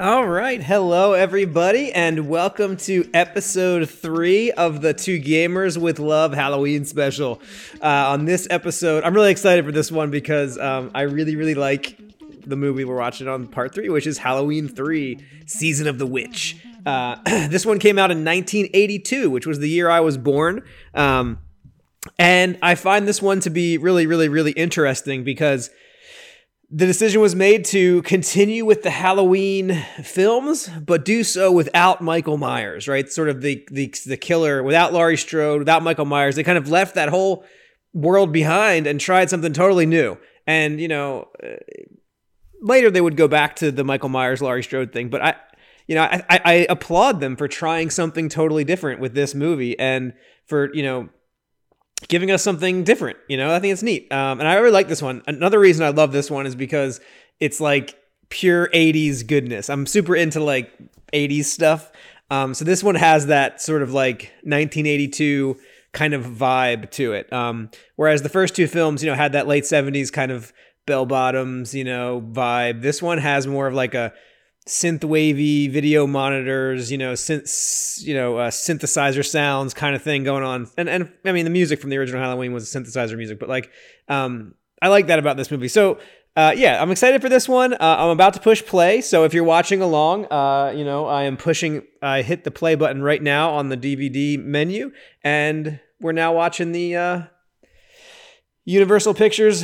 All right, hello everybody, and welcome to episode three of the Two Gamers with Love Halloween special. Uh, on this episode, I'm really excited for this one because um, I really, really like the movie we're watching on part three, which is Halloween 3 Season of the Witch. Uh, this one came out in 1982, which was the year I was born. Um, and I find this one to be really, really, really interesting because the decision was made to continue with the Halloween films, but do so without Michael Myers, right? Sort of the the, the killer, without Laurie Strode, without Michael Myers. They kind of left that whole world behind and tried something totally new. And you know, uh, later they would go back to the Michael Myers, Laurie Strode thing. But I, you know, I, I applaud them for trying something totally different with this movie and for you know giving us something different. You know, I think it's neat. Um, and I really like this one. Another reason I love this one is because it's like pure 80s goodness. I'm super into like 80s stuff. Um, so this one has that sort of like 1982 kind of vibe to it. Um, whereas the first two films, you know, had that late 70s kind of bell bottoms, you know, vibe. This one has more of like a synth wavy video monitors, you know, synth, you know, uh, synthesizer sounds kind of thing going on. And and I mean, the music from the original Halloween was synthesizer music, but like, um, I like that about this movie. So. Uh, yeah, I'm excited for this one. Uh, I'm about to push play, so if you're watching along, uh, you know I am pushing. I hit the play button right now on the DVD menu, and we're now watching the uh, Universal Pictures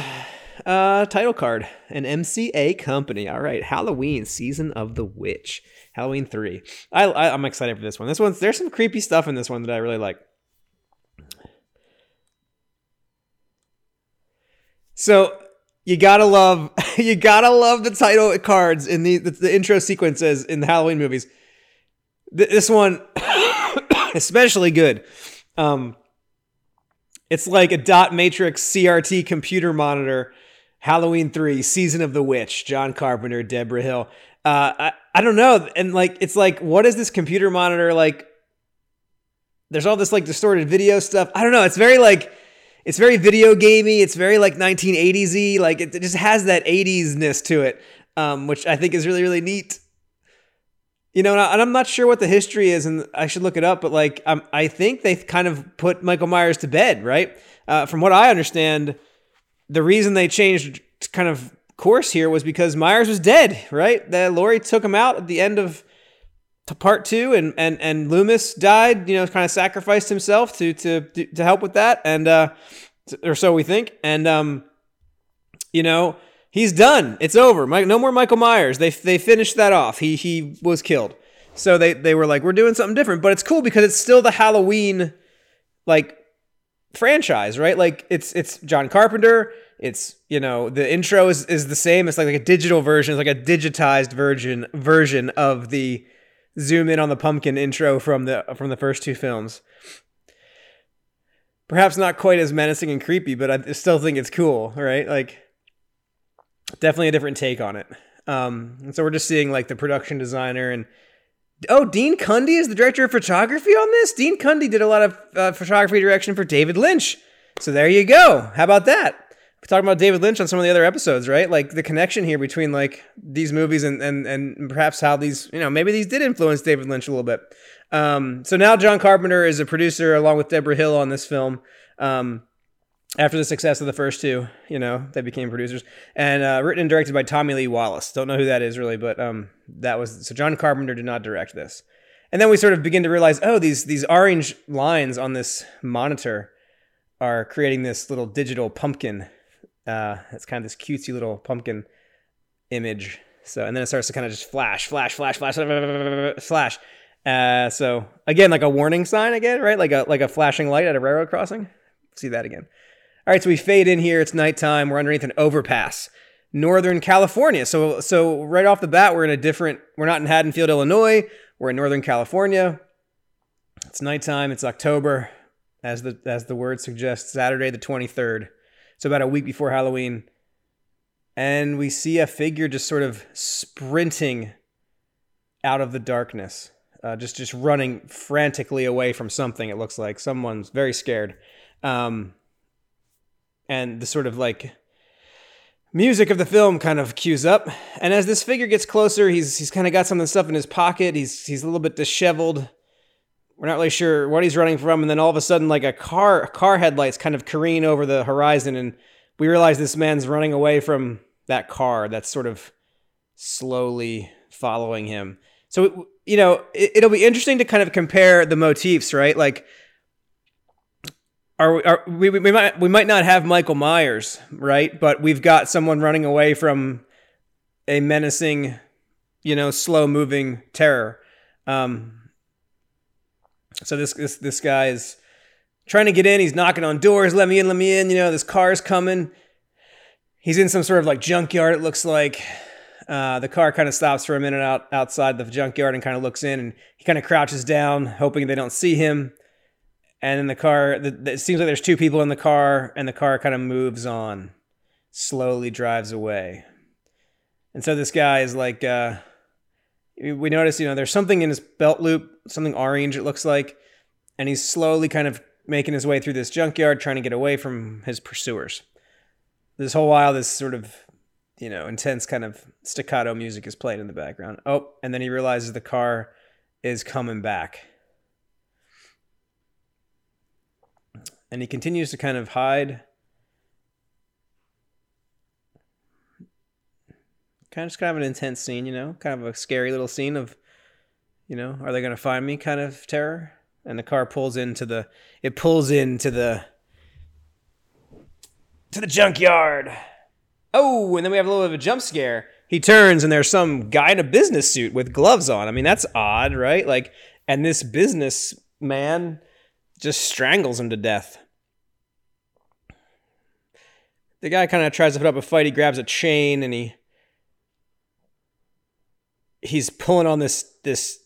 uh, title card, an MCA company. All right, Halloween season of the witch, Halloween three. I, I am excited for this one. This one's there's some creepy stuff in this one that I really like. So you gotta love you gotta love the title cards in the the, the intro sequences in the Halloween movies. This one especially good. Um, it's like a dot matrix CRT computer monitor Halloween 3, Season of the Witch, John Carpenter, Debra Hill. Uh, I, I don't know. And like, it's like, what is this computer monitor like? There's all this like distorted video stuff. I don't know. It's very like, it's very video gamey. It's very like 1980s y. Like, it, it just has that 80s ness to it, um, which I think is really, really neat. You know, and I'm not sure what the history is, and I should look it up. But like, um, I think they kind of put Michael Myers to bed, right? Uh, from what I understand, the reason they changed kind of course here was because Myers was dead, right? That Laurie took him out at the end of part two, and and and Loomis died. You know, kind of sacrificed himself to to to help with that, and uh, or so we think. And um, you know, he's done. It's over. Mike, No more Michael Myers. They they finished that off. He he was killed. So they they were like, we're doing something different, but it's cool because it's still the Halloween like franchise, right? Like it's it's John Carpenter. It's you know the intro is, is the same. It's like, like a digital version. It's like a digitized version version of the zoom in on the pumpkin intro from the from the first two films. Perhaps not quite as menacing and creepy, but I still think it's cool, right? Like definitely a different take on it. Um, and so we're just seeing like the production designer and Oh, Dean Cundey is the director of photography on this. Dean Cundey did a lot of uh, photography direction for David Lynch. So there you go. How about that? We're talking about David Lynch on some of the other episodes, right? Like the connection here between like these movies and and and perhaps how these, you know, maybe these did influence David Lynch a little bit. Um, so now John Carpenter is a producer along with Debra Hill on this film. Um, after the success of the first two, you know, they became producers and uh, written and directed by Tommy Lee Wallace. Don't know who that is really, but um, that was so. John Carpenter did not direct this, and then we sort of begin to realize, oh, these these orange lines on this monitor are creating this little digital pumpkin. Uh, it's kind of this cutesy little pumpkin image. So, and then it starts to kind of just flash, flash, flash, flash, flash. Uh, so again, like a warning sign again, right? Like a like a flashing light at a railroad crossing. See that again. All right, so we fade in here. It's nighttime. We're underneath an overpass, Northern California. So, so right off the bat, we're in a different. We're not in Haddonfield, Illinois. We're in Northern California. It's nighttime. It's October, as the as the word suggests. Saturday the twenty third. So about a week before Halloween, and we see a figure just sort of sprinting out of the darkness. uh, just just running frantically away from something. It looks like someone's very scared, um, and the sort of like music of the film kind of cues up. And as this figure gets closer, he's he's kind of got some of the stuff in his pocket. He's he's a little bit disheveled. We're not really sure what he's running from, and then all of a sudden, like a car car headlights kind of careen over the horizon, and we realize this man's running away from that car that's sort of slowly following him. So you know, it, will be interesting to kind of compare the motifs, right? Like, are, are we, we might we might not have Michael Myers, right? But we've got someone running away from a menacing, you know, slow moving terror. Um, so this this this guy is trying to get in. He's knocking on doors. Let me in. Let me in. You know, this car's coming. He's in some sort of like junkyard. It looks like. Uh, the car kind of stops for a minute out outside the junkyard and kind of looks in, and he kind of crouches down, hoping they don't see him. And then the car, the, the, it seems like there's two people in the car, and the car kind of moves on, slowly drives away. And so this guy is like, uh, we notice, you know, there's something in his belt loop, something orange, it looks like, and he's slowly kind of making his way through this junkyard, trying to get away from his pursuers. This whole while, this sort of you know, intense kind of staccato music is played in the background. Oh, and then he realizes the car is coming back. And he continues to kind of hide. Kind of just kind of an intense scene, you know, kind of a scary little scene of, you know, are they going to find me kind of terror? And the car pulls into the, it pulls into the, to the junkyard. Oh, and then we have a little bit of a jump scare. He turns and there's some guy in a business suit with gloves on. I mean, that's odd, right? Like, and this business man just strangles him to death. The guy kind of tries to put up a fight. He grabs a chain and he he's pulling on this this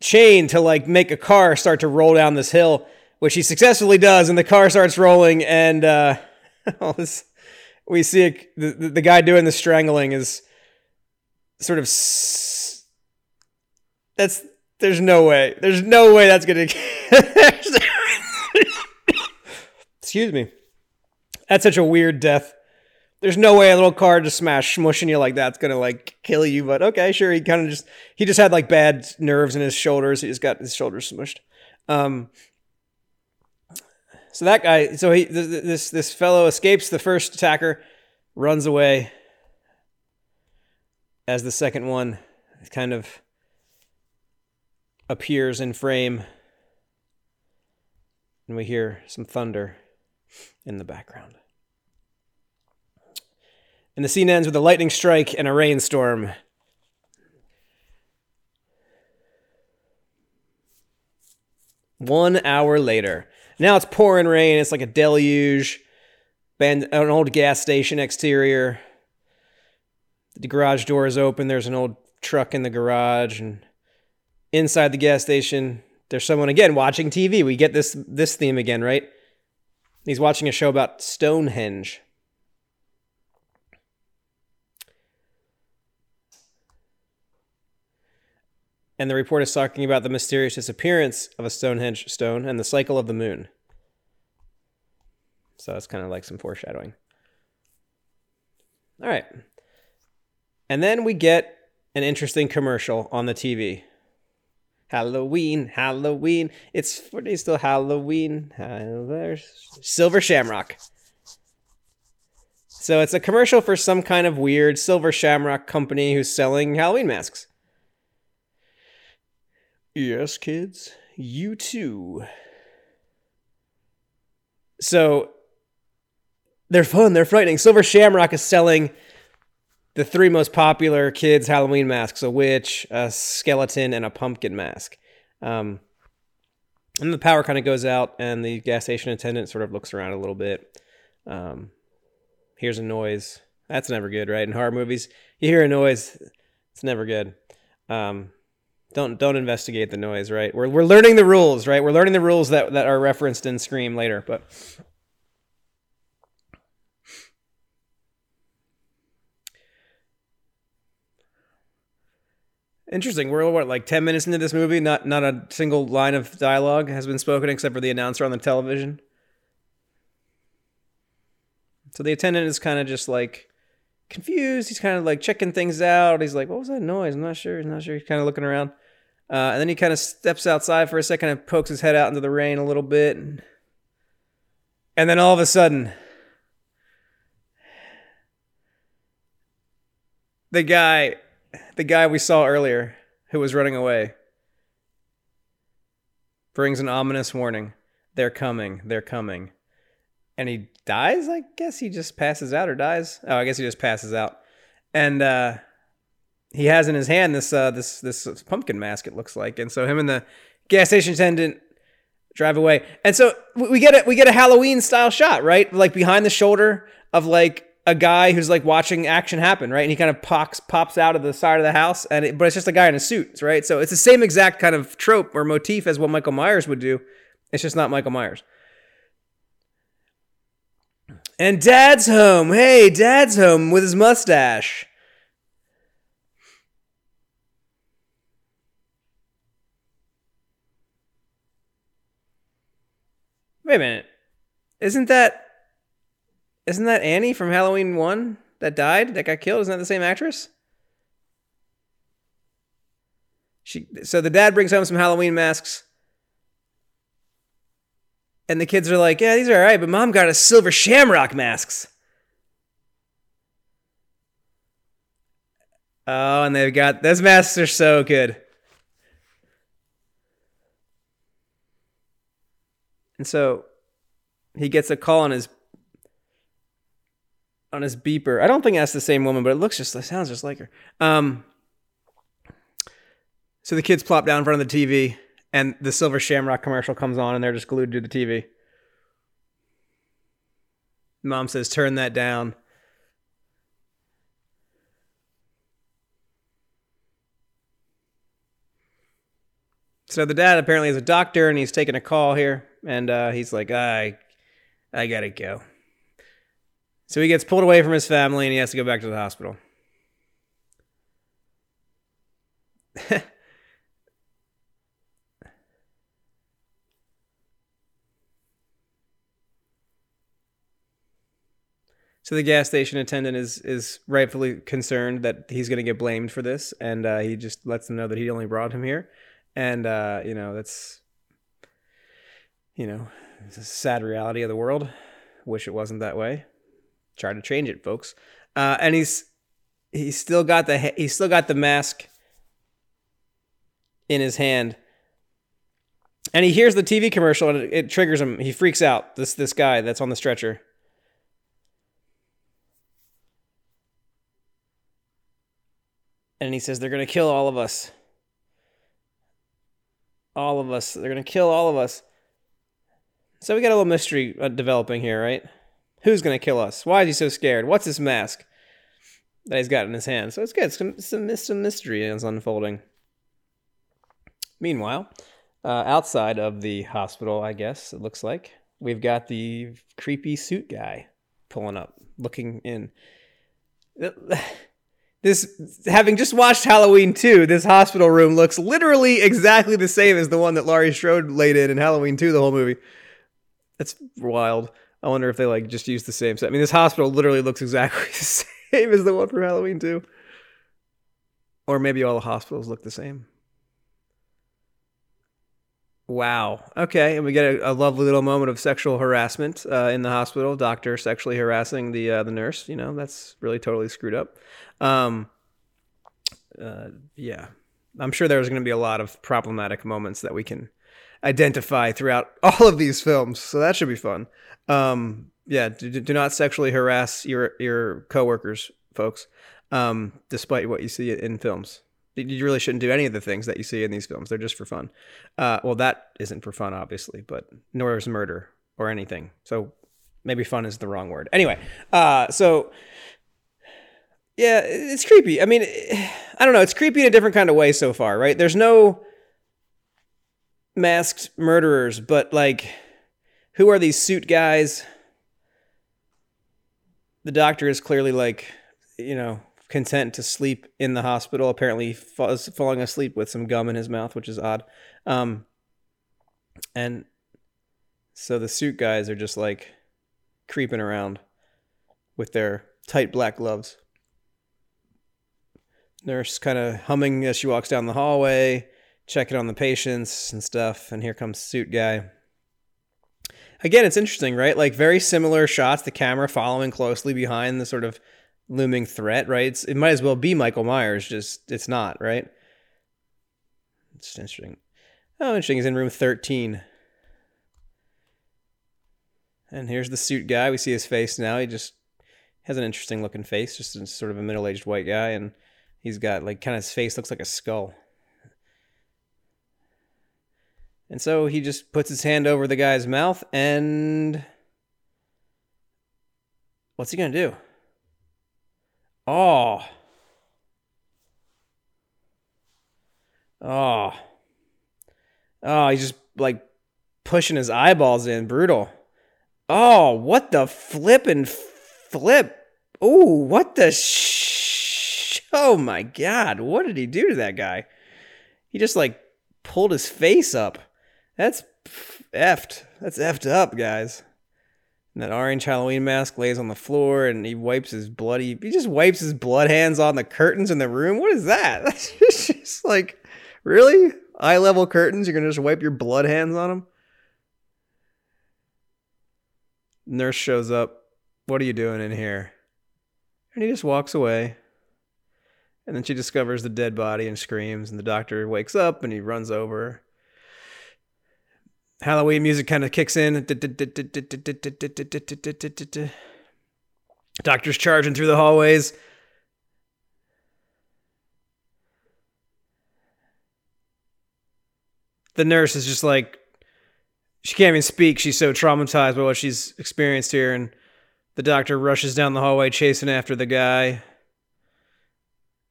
chain to like make a car start to roll down this hill, which he successfully does, and the car starts rolling and uh we see a, the, the guy doing the strangling is sort of s- that's there's no way there's no way that's gonna excuse me. That's such a weird death. There's no way a little car just smash smushing you like that's gonna like kill you but okay sure he kind of just he just had like bad nerves in his shoulders he just got his shoulders smushed. Um so that guy, so he this this fellow escapes the first attacker, runs away. As the second one kind of appears in frame, and we hear some thunder in the background. And the scene ends with a lightning strike and a rainstorm. One hour later. Now it's pouring rain. It's like a deluge. Band, an old gas station exterior. The garage door is open. There's an old truck in the garage, and inside the gas station, there's someone again watching TV. We get this this theme again, right? He's watching a show about Stonehenge. and the report is talking about the mysterious disappearance of a Stonehenge stone and the cycle of the moon. So it's kind of like some foreshadowing. All right. And then we get an interesting commercial on the TV. Halloween, Halloween. It's for days still Halloween. Silver Shamrock. So it's a commercial for some kind of weird Silver Shamrock company who's selling Halloween masks. Yes, kids, you too. So they're fun, they're frightening. Silver Shamrock is selling the three most popular kids' Halloween masks a witch, a skeleton, and a pumpkin mask. Um, and the power kind of goes out, and the gas station attendant sort of looks around a little bit. Um, hears a noise. That's never good, right? In horror movies, you hear a noise, it's never good. Um, don't don't investigate the noise, right? We're we're learning the rules, right? We're learning the rules that that are referenced in Scream later, but Interesting. We're what like ten minutes into this movie. Not not a single line of dialogue has been spoken except for the announcer on the television. So the attendant is kind of just like confused. He's kind of like checking things out. He's like, "What was that noise?" I'm not sure. He's not sure. He's kind of looking around, uh, and then he kind of steps outside for a second and pokes his head out into the rain a little bit, and, and then all of a sudden, the guy the guy we saw earlier who was running away brings an ominous warning. They're coming. They're coming. And he dies, I guess he just passes out or dies. Oh, I guess he just passes out. And uh he has in his hand this uh this this pumpkin mask it looks like. And so him and the gas station attendant drive away. And so we get a we get a Halloween style shot, right? Like behind the shoulder of like a guy who's like watching action happen, right? And he kind of pops pops out of the side of the house, and it, but it's just a guy in a suit, right? So it's the same exact kind of trope or motif as what Michael Myers would do. It's just not Michael Myers. And Dad's home. Hey, Dad's home with his mustache. Wait a minute. Isn't that isn't that Annie from Halloween 1 that died, that got killed? Isn't that the same actress? She so the dad brings home some Halloween masks. And the kids are like, "Yeah, these are all right, but mom got us silver shamrock masks." Oh, and they've got those masks are so good. And so he gets a call on his on his beeper. I don't think that's the same woman, but it looks just, it sounds just like her. Um, so the kids plop down in front of the TV, and the Silver Shamrock commercial comes on, and they're just glued to the TV. Mom says, "Turn that down." So the dad apparently is a doctor, and he's taking a call here, and uh, he's like, "I, I gotta go." So he gets pulled away from his family and he has to go back to the hospital. So the gas station attendant is is rightfully concerned that he's going to get blamed for this, and uh, he just lets them know that he only brought him here, and uh, you know that's you know it's a sad reality of the world. Wish it wasn't that way try to change it, folks. Uh, and he's he's still got the he's still got the mask in his hand, and he hears the TV commercial and it, it triggers him. He freaks out. This this guy that's on the stretcher. And he says, They're going to kill all of us. All of us. They're going to kill all of us. So we got a little mystery uh, developing here, right? Who's going to kill us? Why is he so scared? What's this mask that he's got in his hand? So it's good. Some, some, some mystery is unfolding. Meanwhile, uh, outside of the hospital, I guess it looks like, we've got the creepy suit guy pulling up, looking in. This, having just watched Halloween 2, this hospital room looks literally exactly the same as the one that Laurie Strode laid in in Halloween 2, the whole movie. That's wild. I wonder if they like just use the same set. I mean, this hospital literally looks exactly the same as the one from Halloween 2. Or maybe all the hospitals look the same. Wow. Okay, and we get a, a lovely little moment of sexual harassment uh, in the hospital. Doctor sexually harassing the uh, the nurse. You know, that's really totally screwed up. Um, uh, yeah, I'm sure there's going to be a lot of problematic moments that we can identify throughout all of these films. So that should be fun. Um, yeah, do, do not sexually harass your your coworkers, folks. Um, despite what you see in films, you really shouldn't do any of the things that you see in these films. They're just for fun. Uh, well, that isn't for fun, obviously, but nor is murder or anything. So maybe fun is the wrong word. Anyway, uh, so yeah, it's creepy. I mean, I don't know. It's creepy in a different kind of way so far, right? There's no masked murderers, but like, who are these suit guys? The doctor is clearly like, you know, content to sleep in the hospital. Apparently, he falling asleep with some gum in his mouth, which is odd. Um, and so the suit guys are just like creeping around with their tight black gloves. Nurse kind of humming as she walks down the hallway, checking on the patients and stuff. And here comes suit guy. Again, it's interesting, right? Like very similar shots, the camera following closely behind the sort of looming threat, right? It's, it might as well be Michael Myers, just it's not, right? It's interesting. Oh, interesting. He's in room 13. And here's the suit guy. We see his face now. He just has an interesting looking face, just sort of a middle aged white guy. And he's got like kind of his face looks like a skull. And so he just puts his hand over the guy's mouth and. What's he going to do? Oh. Oh. Oh, he's just like pushing his eyeballs in. Brutal. Oh, what the flip and flip. Oh, what the sh- Oh my god, what did he do to that guy? He just like pulled his face up. That's effed. That's effed up, guys. And that orange Halloween mask lays on the floor and he wipes his bloody he just wipes his blood hands on the curtains in the room. What is that? That's just like really? Eye level curtains, you're gonna just wipe your blood hands on them? Nurse shows up. What are you doing in here? And he just walks away. And then she discovers the dead body and screams, and the doctor wakes up and he runs over. Halloween music kind of kicks in. Doctor's charging through the hallways. The nurse is just like, she can't even speak. She's so traumatized by what she's experienced here. And the doctor rushes down the hallway chasing after the guy.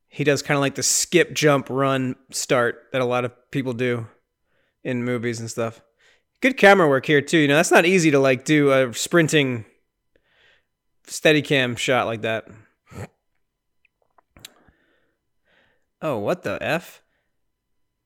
He does kind of like the skip, jump, run start that a lot of people do in movies and stuff. Good camera work here too. You know, that's not easy to like do a sprinting steady cam shot like that. Oh, what the F?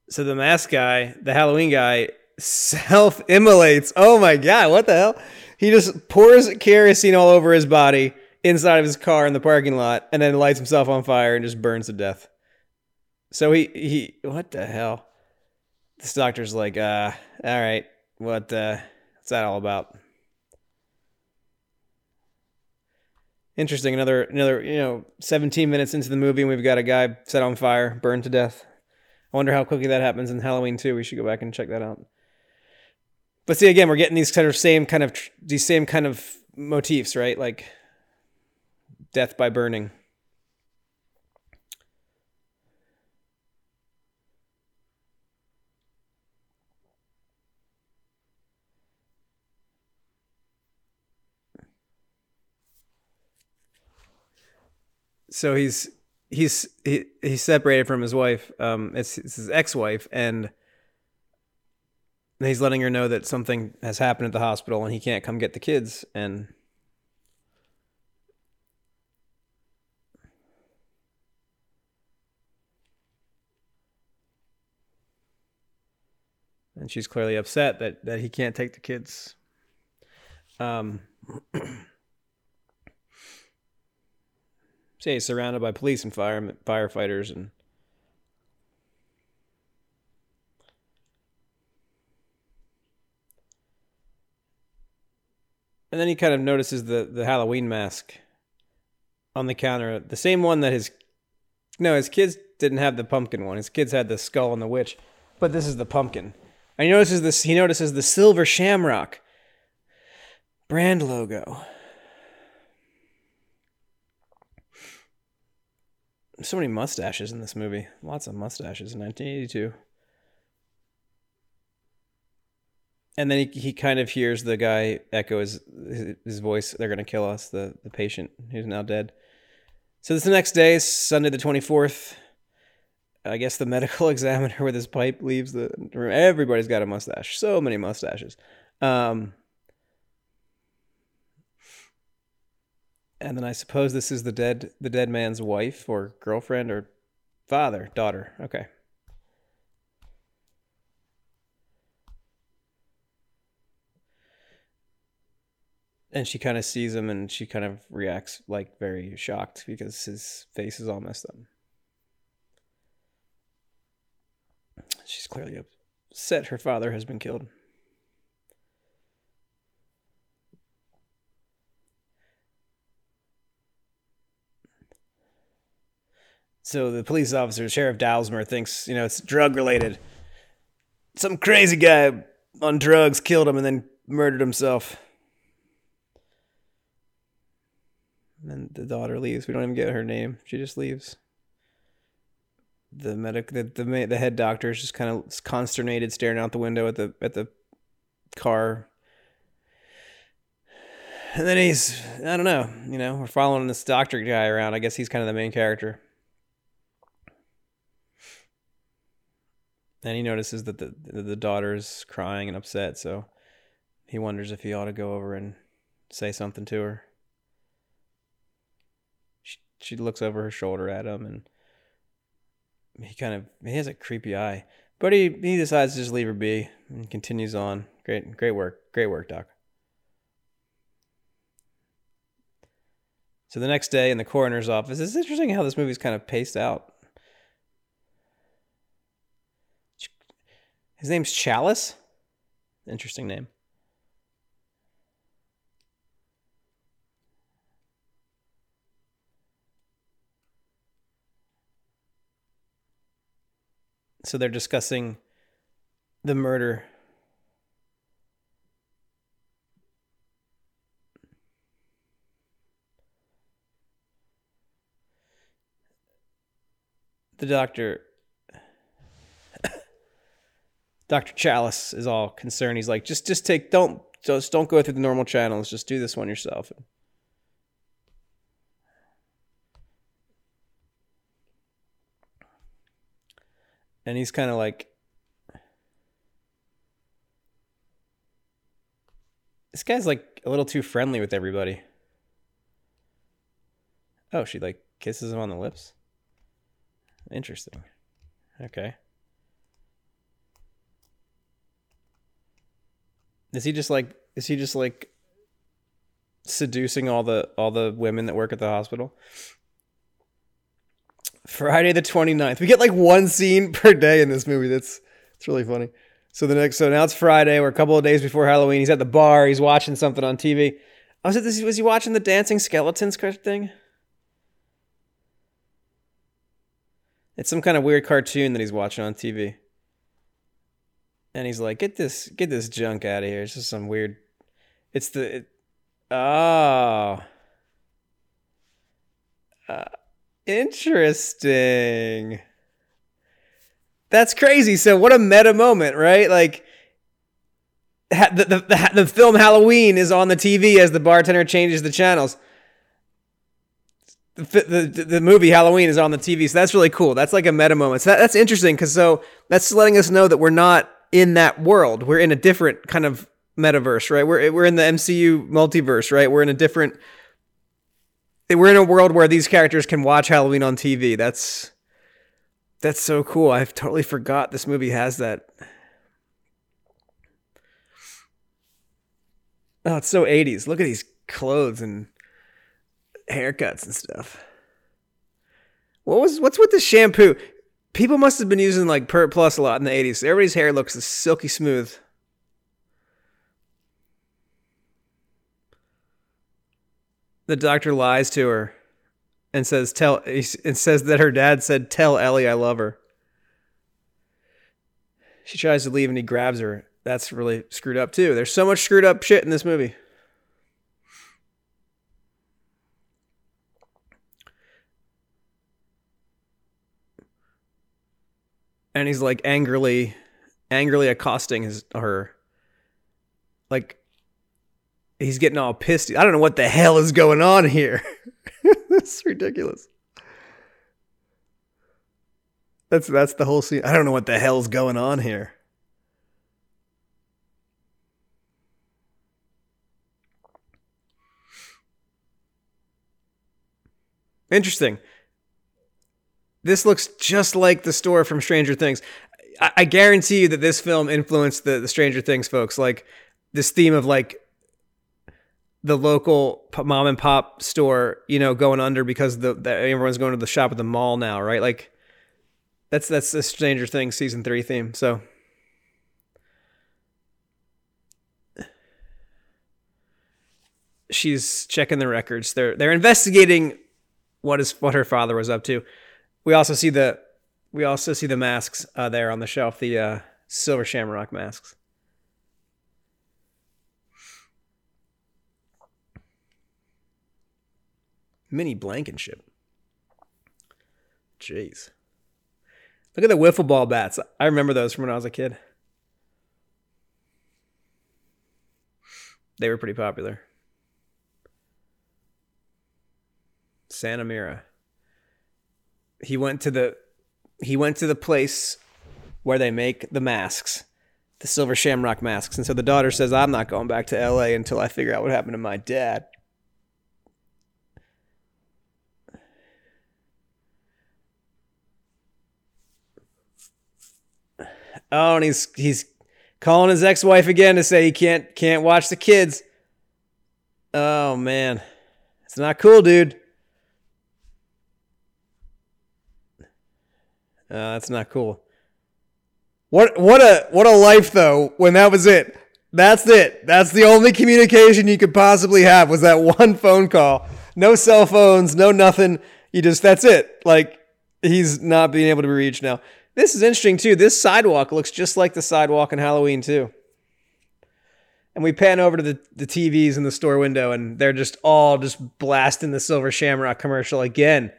So the mask guy, the Halloween guy, self immolates. Oh my god, what the hell? He just pours kerosene all over his body inside of his car in the parking lot and then lights himself on fire and just burns to death. So he he what the hell? This doctor's like, uh, all right, what uh what's that all about? Interesting. Another another, you know, 17 minutes into the movie and we've got a guy set on fire, burned to death. I wonder how quickly that happens in Halloween too. We should go back and check that out. But see, again, we're getting these kind of same kind of these same kind of motifs, right? Like death by burning. So he's he's he, he's separated from his wife. Um, it's, it's his ex-wife, and he's letting her know that something has happened at the hospital and he can't come get the kids and and she's clearly upset that that he can't take the kids um say surrounded by police and fire firefighters and And then he kind of notices the the Halloween mask on the counter, the same one that his no, his kids didn't have the pumpkin one. His kids had the skull and the witch, but this is the pumpkin. And he notices this. He notices the silver shamrock brand logo. So many mustaches in this movie. Lots of mustaches in 1982. and then he, he kind of hears the guy echo his his voice. They're gonna kill us. The the patient who's now dead. So this the next day, Sunday the twenty fourth. I guess the medical examiner with his pipe leaves the room. Everybody's got a mustache. So many mustaches. Um, And then I suppose this is the dead the dead man's wife or girlfriend or father, daughter. Okay. And she kind of sees him and she kind of reacts like very shocked because his face is all messed up. She's clearly upset her father has been killed. So the police officer, Sheriff Dalsmer, thinks, you know, it's drug related. Some crazy guy on drugs killed him and then murdered himself. And then the daughter leaves. We don't even get her name. She just leaves. The medic, the the, the head doctor is just kind of consternated, staring out the window at the at the car. And then he's, I don't know, you know, we're following this doctor guy around. I guess he's kind of the main character. And he notices that the the daughter's crying and upset, so he wonders if he ought to go over and say something to her. She she looks over her shoulder at him, and he kind of he has a creepy eye, but he he decides to just leave her be and continues on. Great great work, great work, Doc. So the next day in the coroner's office, it's interesting how this movie's kind of paced out. His name's Challis. Interesting name. So they're discussing the murder. The doctor Dr. Challis is all concerned. He's like, just just take don't just don't go through the normal channels. Just do this one yourself. And he's kind of like This guy's like a little too friendly with everybody. Oh, she like kisses him on the lips. Interesting. Okay. Is he just like is he just like seducing all the all the women that work at the hospital? Friday the 29th. We get like one scene per day in this movie. That's it's really funny. So the next so now it's Friday, we're a couple of days before Halloween. He's at the bar, he's watching something on TV. Oh, was it this was he watching the dancing skeletons thing? It's some kind of weird cartoon that he's watching on TV and he's like, "Get this, get this junk out of here." It's just some weird. It's the, it, oh, uh, interesting. That's crazy. So what a meta moment, right? Like. The, the, the, the film Halloween is on the TV as the bartender changes the channels. The, the, the movie Halloween is on the TV, so that's really cool. That's like a meta moment. So that, that's interesting because so that's letting us know that we're not in that world. We're in a different kind of metaverse, right? We're we're in the MCU multiverse, right? We're in a different we're in a world where these characters can watch Halloween on TV. That's that's so cool. I've totally forgot this movie has that. Oh, it's so 80s. Look at these clothes and haircuts and stuff. What was what's with the shampoo? People must have been using like Pert Plus a lot in the 80s. Everybody's hair looks silky smooth. The doctor lies to her and says tell and says that her dad said tell Ellie I love her. She tries to leave and he grabs her. That's really screwed up too. There's so much screwed up shit in this movie. And he's like angrily angrily accosting his her. Like he's getting all pissed. I don't know what the hell is going on here. That's ridiculous. That's that's the whole scene. I don't know what the hell's going on here. Interesting. This looks just like the store from Stranger Things. I, I guarantee you that this film influenced the, the Stranger Things folks. Like this theme of like the local mom and pop store, you know, going under because the, the everyone's going to the shop at the mall now, right? Like that's that's the Stranger Things season three theme. So she's checking the records. They're they're investigating what is what her father was up to. We also see the we also see the masks uh, there on the shelf, the uh, silver shamrock masks. Mini Blankenship. Jeez. Look at the wiffle ball bats. I remember those from when I was a kid. They were pretty popular. Santa Mira. He went to the he went to the place where they make the masks, the silver shamrock masks. And so the daughter says, "I'm not going back to LA until I figure out what happened to my dad." Oh, and he's he's calling his ex-wife again to say he can't can't watch the kids. Oh man. It's not cool, dude. Uh, that's not cool. What what a what a life though when that was it. That's it. That's the only communication you could possibly have was that one phone call. No cell phones, no nothing. You just that's it. Like he's not being able to be reached now. This is interesting too. This sidewalk looks just like the sidewalk in Halloween too. And we pan over to the, the TVs in the store window and they're just all just blasting the Silver Shamrock commercial again.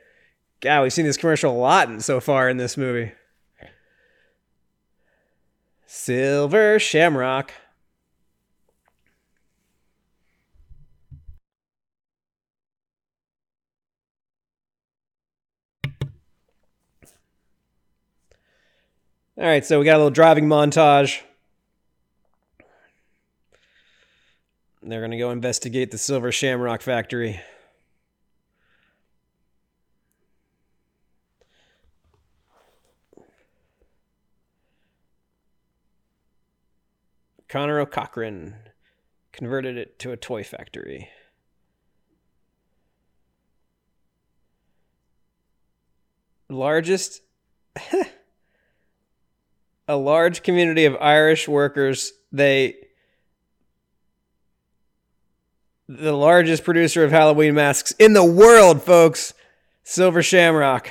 God, we've seen this commercial a lot in, so far in this movie. Silver Shamrock. All right, so we got a little driving montage. They're going to go investigate the Silver Shamrock factory. Connor O'Cochran converted it to a toy factory. Largest a large community of Irish workers. They the largest producer of Halloween masks in the world, folks. Silver Shamrock.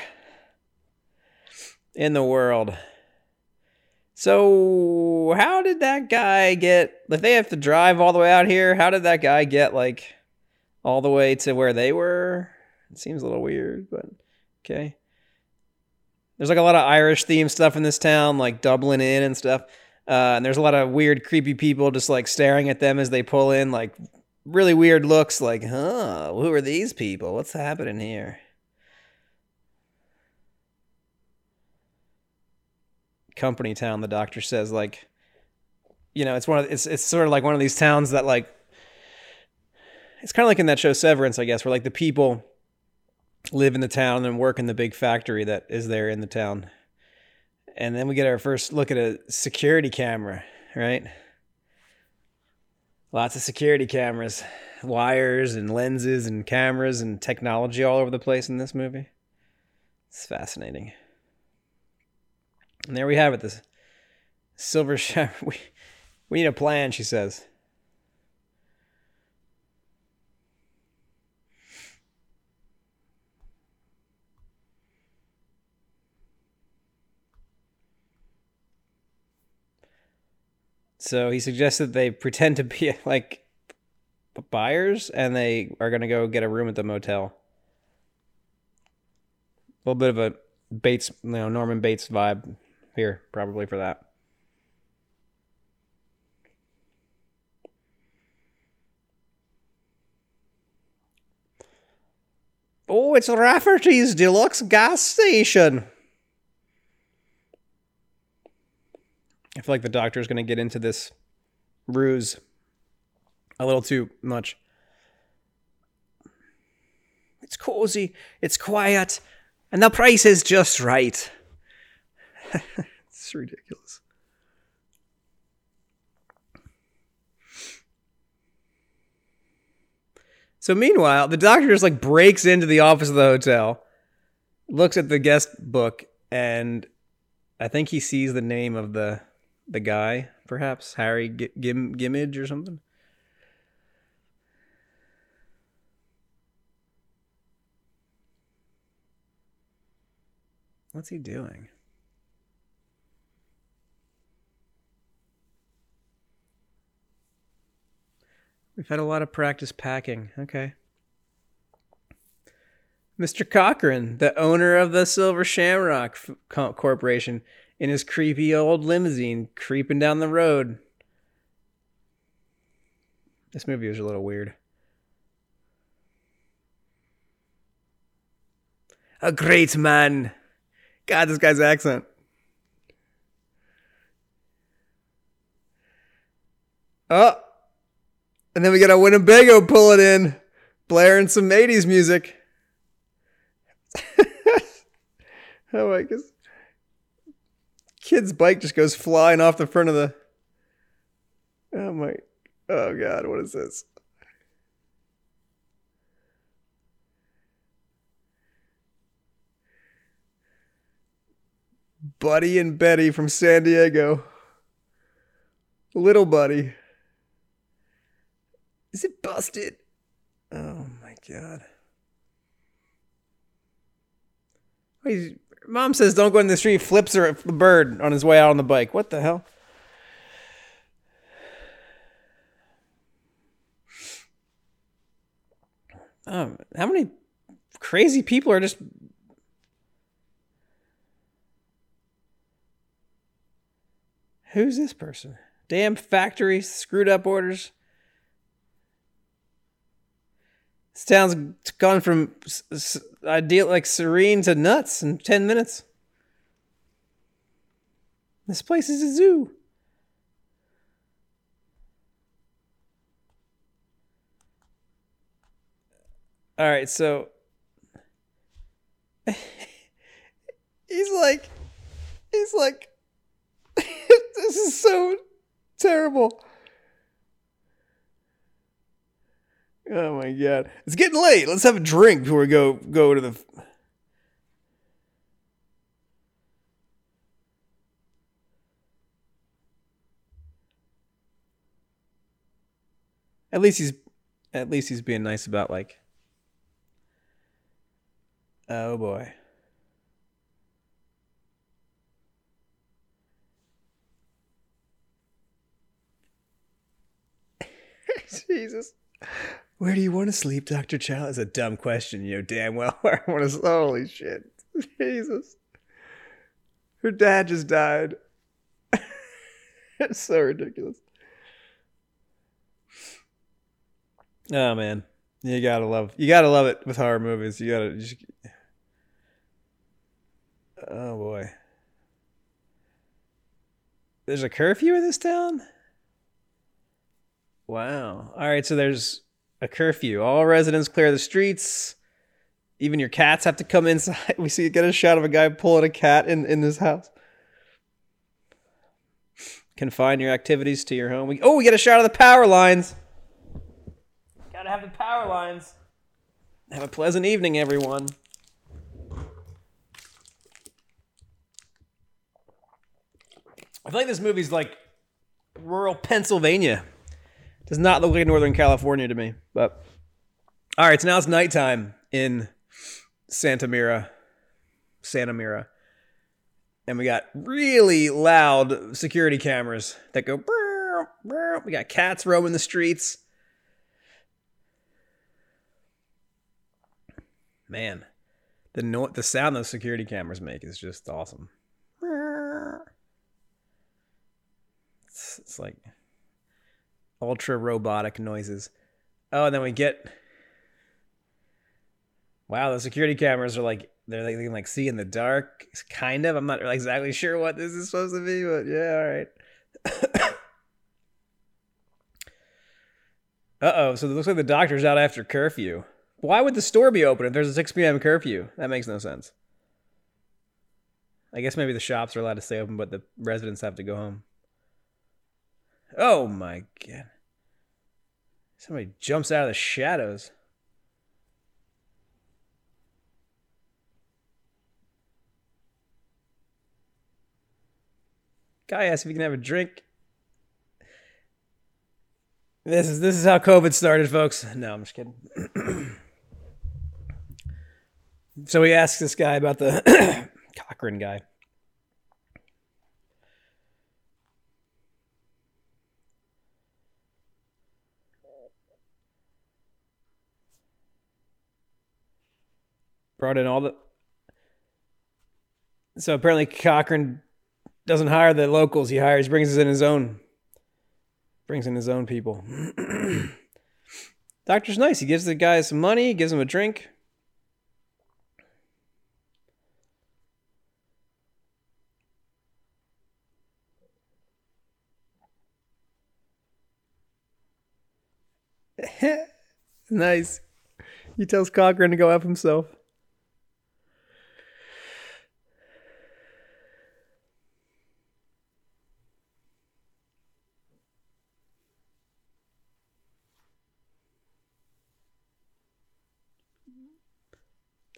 In the world. So, how did that guy get if they have to drive all the way out here, how did that guy get like all the way to where they were? It seems a little weird, but okay. There's like a lot of Irish themed stuff in this town, like Dublin Inn and stuff. Uh, and there's a lot of weird, creepy people just like staring at them as they pull in, like really weird looks, like, huh, who are these people? What's happening here? Company town, the doctor says, like, you know, it's one of it's it's sort of like one of these towns that like it's kind of like in that show Severance, I guess, where like the people live in the town and work in the big factory that is there in the town. And then we get our first look at a security camera, right? Lots of security cameras, wires and lenses and cameras and technology all over the place in this movie. It's fascinating. And there we have it. This silver shower. We, we need a plan, she says. So he suggested that they pretend to be like buyers and they are going to go get a room at the motel. A little bit of a Bates, you know, Norman Bates vibe here, probably for that. Oh, it's Rafferty's Deluxe Gas Station. I feel like the doctor is going to get into this ruse a little too much. It's cozy, it's quiet, and the price is just right. it's ridiculous. So meanwhile, the doctor just like breaks into the office of the hotel, looks at the guest book, and I think he sees the name of the the guy, perhaps Harry G- Gim Gimmage or something. What's he doing? We've had a lot of practice packing. Okay. Mr. Cochran, the owner of the Silver Shamrock F- Corporation, in his creepy old limousine, creeping down the road. This movie was a little weird. A great man. God, this guy's accent. Oh, and then we got a Winnebago pulling in, blaring some 80s music. oh my god. Kid's bike just goes flying off the front of the. Oh my. Oh god, what is this? Buddy and Betty from San Diego. Little Buddy. Is it busted? Oh my god. Oh, Mom says don't go in the street. Flips her the bird on his way out on the bike. What the hell? Oh, how many crazy people are just Who's this person? Damn factory screwed up orders. This town's gone from ideal like serene to nuts in 10 minutes. This place is a zoo. All right, so he's like he's like this is so terrible. Oh my god. It's getting late. Let's have a drink before we go go to the At least he's at least he's being nice about like Oh boy. Jesus. Where do you want to sleep, Dr. Chow? Is a dumb question. You know damn well where I want to sleep. Holy shit. Jesus. Her dad just died. it's so ridiculous. Oh man. You gotta love you gotta love it with horror movies. You gotta just Oh boy. There's a curfew in this town? Wow. All right, so there's a curfew. All residents clear the streets. Even your cats have to come inside. We see get a shot of a guy pulling a cat in in his house. Confine your activities to your home. We, oh, we get a shot of the power lines. Gotta have the power lines. Have a pleasant evening, everyone. I feel like this movie's like rural Pennsylvania. Does not look like Northern California to me. But all right, so now it's nighttime in Santa Mira, Santa Mira, and we got really loud security cameras that go. We got cats roaming the streets. Man, the no- the sound those security cameras make is just awesome. It's, it's like ultra robotic noises. Oh, and then we get Wow, the security cameras are like they're like they can like see in the dark, kind of. I'm not exactly sure what this is supposed to be, but yeah, all right. uh oh, so it looks like the doctor's out after curfew. Why would the store be open if there's a 6 p.m. curfew? That makes no sense. I guess maybe the shops are allowed to stay open, but the residents have to go home. Oh my god. Somebody jumps out of the shadows. Guy asks if he can have a drink. This is this is how COVID started, folks. No, I'm just kidding. so he asks this guy about the Cochran guy. Brought in all the. So apparently Cochran doesn't hire the locals. He hires, brings in his own, brings in his own people. Doctor's nice. He gives the guy some money, gives him a drink. nice. He tells Cochran to go up himself.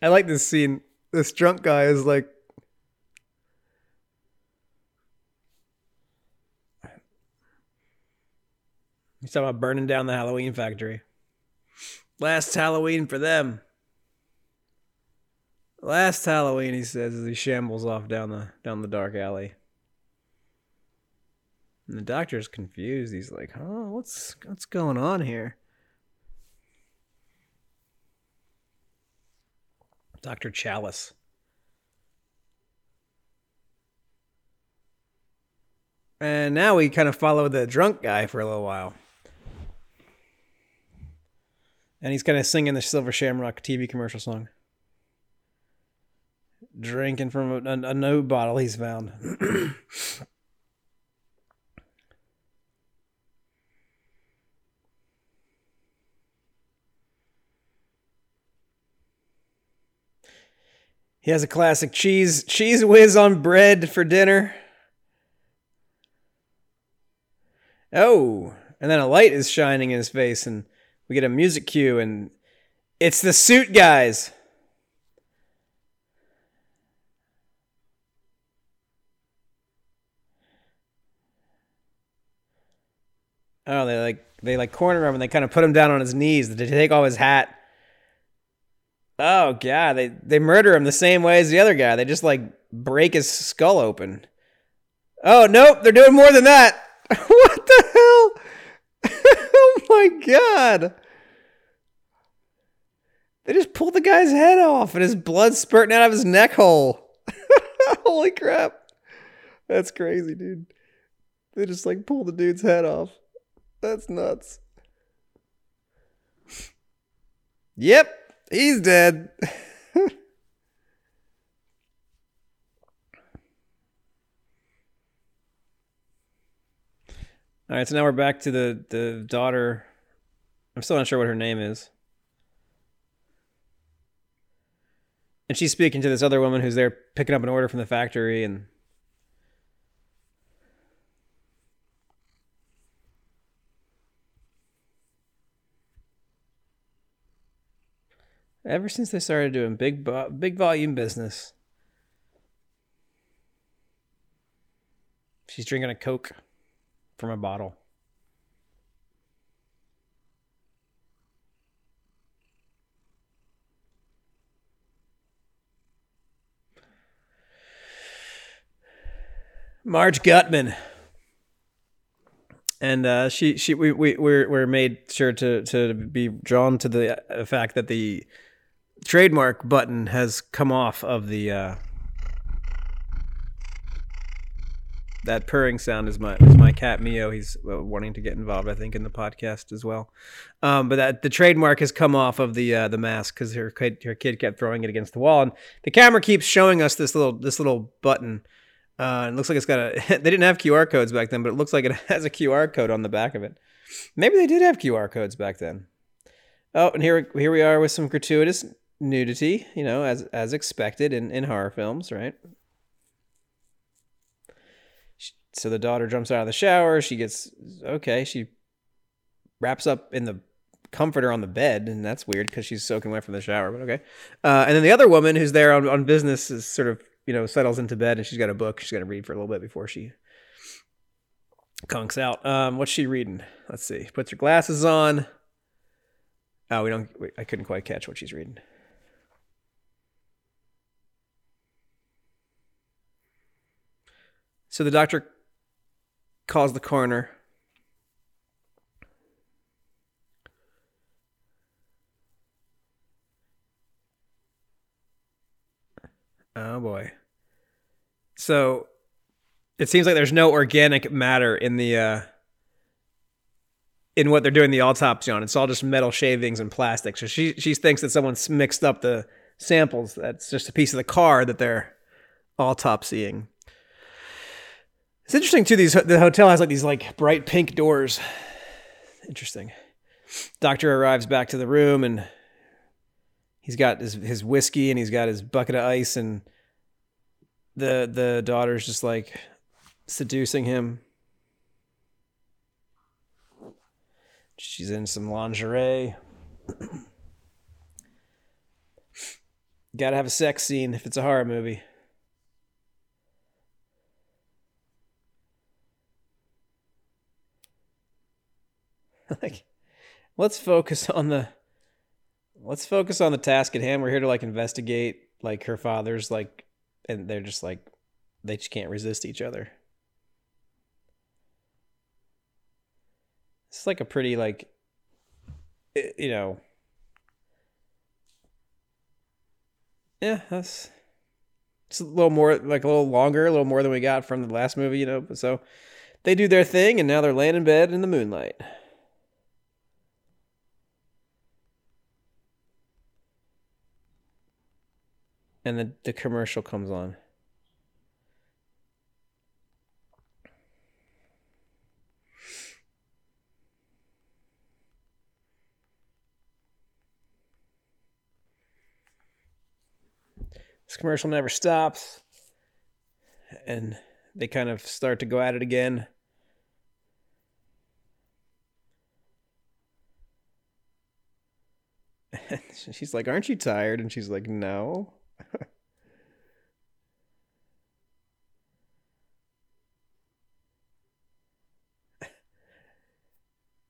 I like this scene. This drunk guy is like He's talking about burning down the Halloween factory. Last Halloween for them. Last Halloween, he says as he shambles off down the down the dark alley. And the doctor's confused. He's like, "Huh, what's what's going on here?" Dr. Challis. And now we kind of follow the drunk guy for a little while. And he's kind of singing the Silver Shamrock TV commercial song. Drinking from a, a, a new bottle he's found. He has a classic cheese Cheez Whiz on bread for dinner. Oh, and then a light is shining in his face, and we get a music cue, and it's the suit guys. Oh, they like they like corner him and they kind of put him down on his knees. They take off his hat Oh god, they they murder him the same way as the other guy. They just like break his skull open. Oh nope, they're doing more than that. what the hell? oh my god. They just pulled the guy's head off and his blood spurting out of his neck hole. Holy crap. That's crazy, dude. They just like pull the dude's head off. That's nuts. Yep, He's dead. All right, so now we're back to the the daughter. I'm still not sure what her name is. And she's speaking to this other woman who's there picking up an order from the factory and Ever since they started doing big big volume business. She's drinking a Coke from a bottle. Marge Guttman. And uh, she she we we we're, we're made sure to to be drawn to the fact that the trademark button has come off of the uh, that purring sound is my is my cat Mio. He's uh, wanting to get involved, I think, in the podcast as well. Um, but that the trademark has come off of the uh, the mask because her kid, her kid kept throwing it against the wall, and the camera keeps showing us this little this little button. Uh, it looks like it's got a. they didn't have QR codes back then, but it looks like it has a QR code on the back of it. Maybe they did have QR codes back then. Oh, and here here we are with some gratuitous nudity, you know, as as expected in in horror films, right? So the daughter jumps out of the shower. She gets okay. She wraps up in the comforter on the bed, and that's weird because she's soaking wet from the shower. But okay. Uh, and then the other woman who's there on, on business is sort of you know settles into bed, and she's got a book she's got to read for a little bit before she conks out. Um, what's she reading? Let's see. Puts her glasses on. Oh, we don't. I couldn't quite catch what she's reading. So the doctor calls the coroner. Oh boy. So it seems like there's no organic matter in the uh in what they're doing the autopsy on. It's all just metal shavings and plastic. So she she thinks that someone's mixed up the samples. That's just a piece of the car that they're autopsying. It's interesting too. These the hotel has like these like bright pink doors. Interesting. Doctor arrives back to the room and he's got his his whiskey and he's got his bucket of ice and the the daughter's just like seducing him. She's in some lingerie. Got to have a sex scene if it's a horror movie. like let's focus on the let's focus on the task at hand. We're here to like investigate like her father's like and they're just like they just can't resist each other. It's like a pretty like eh, you know yeah that's it's a little more like a little longer a little more than we got from the last movie you know so they do their thing and now they're laying in bed in the moonlight and the, the commercial comes on. This commercial never stops. And they kind of start to go at it again. And she's like, Aren't you tired? And she's like, No.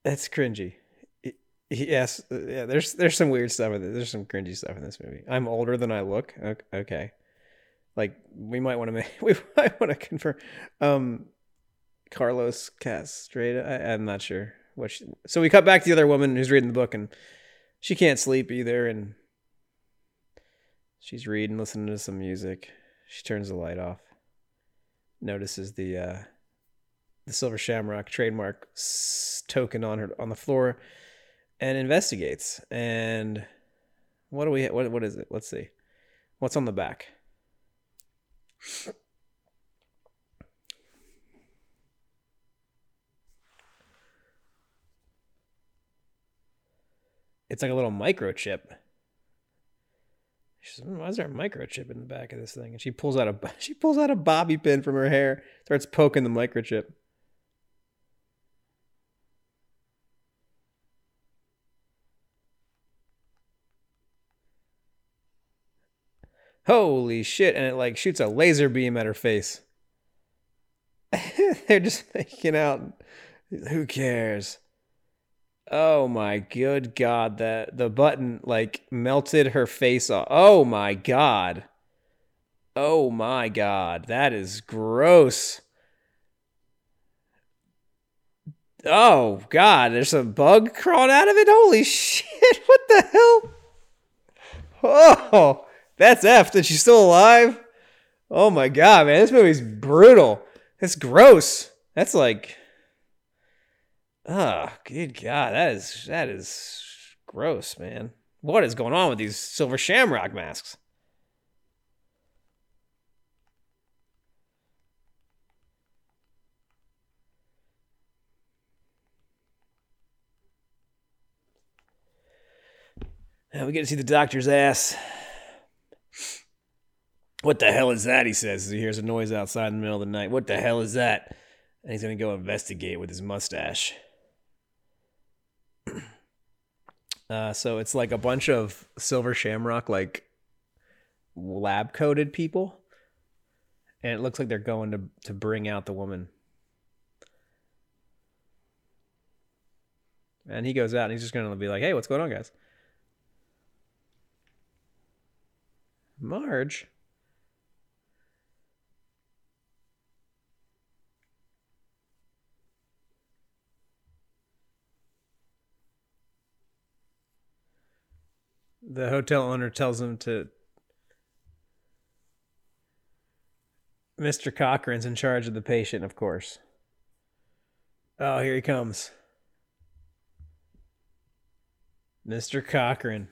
That's cringy. Yes, uh, yeah. There's there's some weird stuff in this. There's some cringy stuff in this movie. I'm older than I look. Okay, like we might want to make we might want to confirm. Um, Carlos Castaneda. I, I'm not sure what. She, so we cut back to the other woman who's reading the book, and she can't sleep either, and She's reading, listening to some music. She turns the light off. Notices the uh, the silver shamrock trademark token on her on the floor, and investigates. And what do we? What what is it? Let's see. What's on the back? It's like a little microchip. She says, hmm, "Why is there a microchip in the back of this thing?" And she pulls out a she pulls out a bobby pin from her hair, starts poking the microchip. Holy shit! And it like shoots a laser beam at her face. They're just making out. Who cares? Oh my good god, that the button like melted her face off. Oh my god. Oh my god, that is gross. Oh god, there's a bug crawling out of it. Holy shit, what the hell? Oh, that's F. That she's still alive? Oh my god, man, this movie's brutal. It's gross. That's like Oh, good God, that is that is gross, man. What is going on with these silver shamrock masks? Now we get to see the doctor's ass. What the hell is that? He says as he hears a noise outside in the middle of the night. What the hell is that? And he's going to go investigate with his mustache. Uh, so it's like a bunch of silver shamrock, like lab coated people, and it looks like they're going to to bring out the woman. And he goes out and he's just gonna be like, "Hey, what's going on, guys?" Marge. The hotel owner tells him to. Mr. Cochran's in charge of the patient, of course. Oh, here he comes. Mr. Cochran.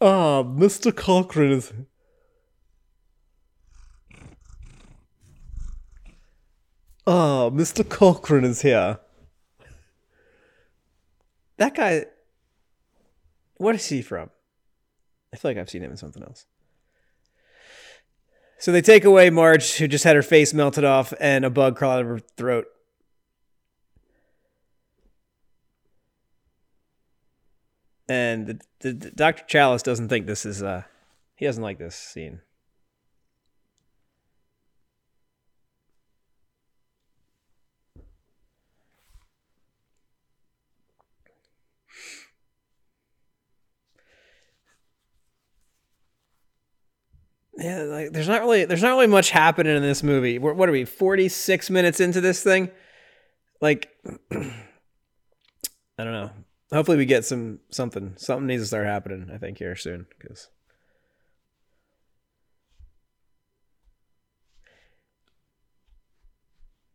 Ah, Mr. Cochran is. Ah, Mr. Cochran is here. That guy. What is he from? I feel like I've seen him in something else. So they take away Marge, who just had her face melted off and a bug crawl out of her throat. And the, the, the Dr. Challis doesn't think this is uh he doesn't like this scene. Yeah, like there's not really there's not really much happening in this movie. We're, what are we? Forty six minutes into this thing, like I don't know. Hopefully, we get some something. Something needs to start happening. I think here soon because.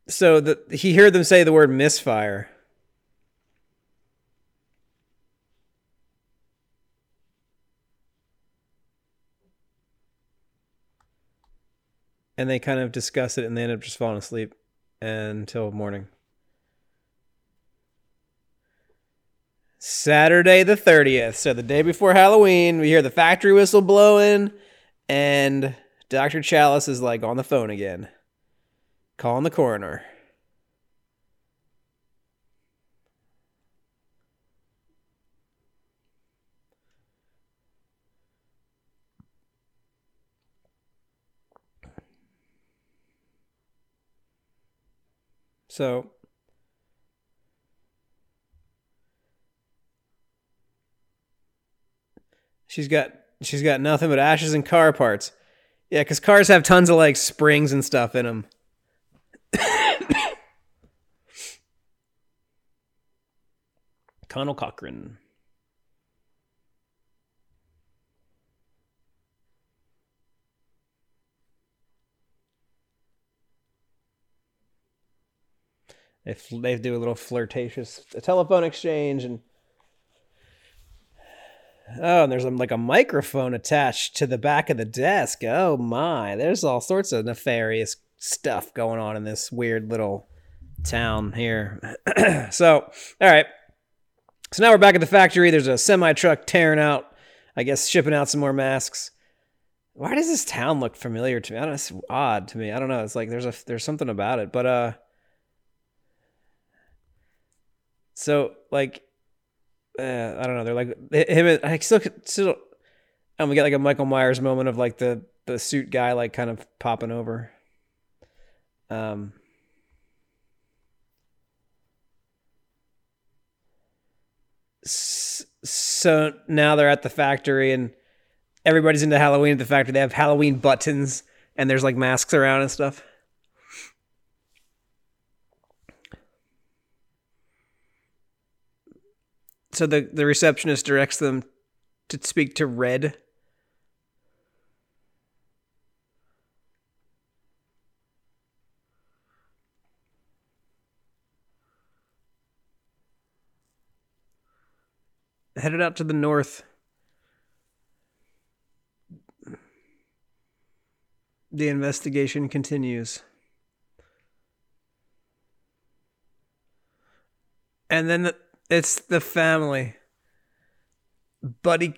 So the, he heard them say the word misfire. And they kind of discuss it and they end up just falling asleep until morning. Saturday the 30th, so the day before Halloween, we hear the factory whistle blowing, and Dr. Challis is like on the phone again, calling the coroner. So she's got she's got nothing but ashes and car parts. Yeah, because cars have tons of like springs and stuff in them. Conal Cochran. They they do a little flirtatious a telephone exchange and oh, and there's like a microphone attached to the back of the desk. Oh my, there's all sorts of nefarious stuff going on in this weird little town here. so, all right. So now we're back at the factory. There's a semi truck tearing out, I guess, shipping out some more masks. Why does this town look familiar to me? I don't know. It's odd to me. I don't know. It's like there's a there's something about it, but uh, So like, uh, I don't know. They're like him. I still still. And we get like a Michael Myers moment of like the the suit guy like kind of popping over. Um. So now they're at the factory and everybody's into Halloween at the factory. They have Halloween buttons and there's like masks around and stuff. So the the receptionist directs them to speak to Red. Headed out to the north. The investigation continues. And then the, it's the family. Buddy.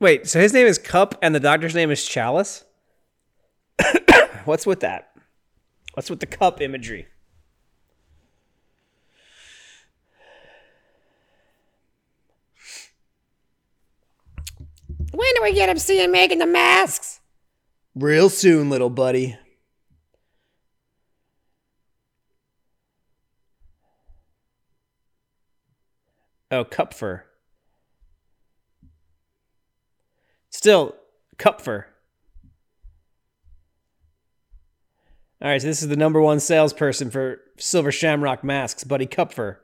Wait, so his name is Cup and the doctor's name is Chalice? What's with that? What's with the cup imagery? When do we get him seeing making the masks? Real soon, little buddy. Oh, Kupfer. Still, Kupfer. All right, so this is the number one salesperson for Silver Shamrock masks, Buddy Kupfer.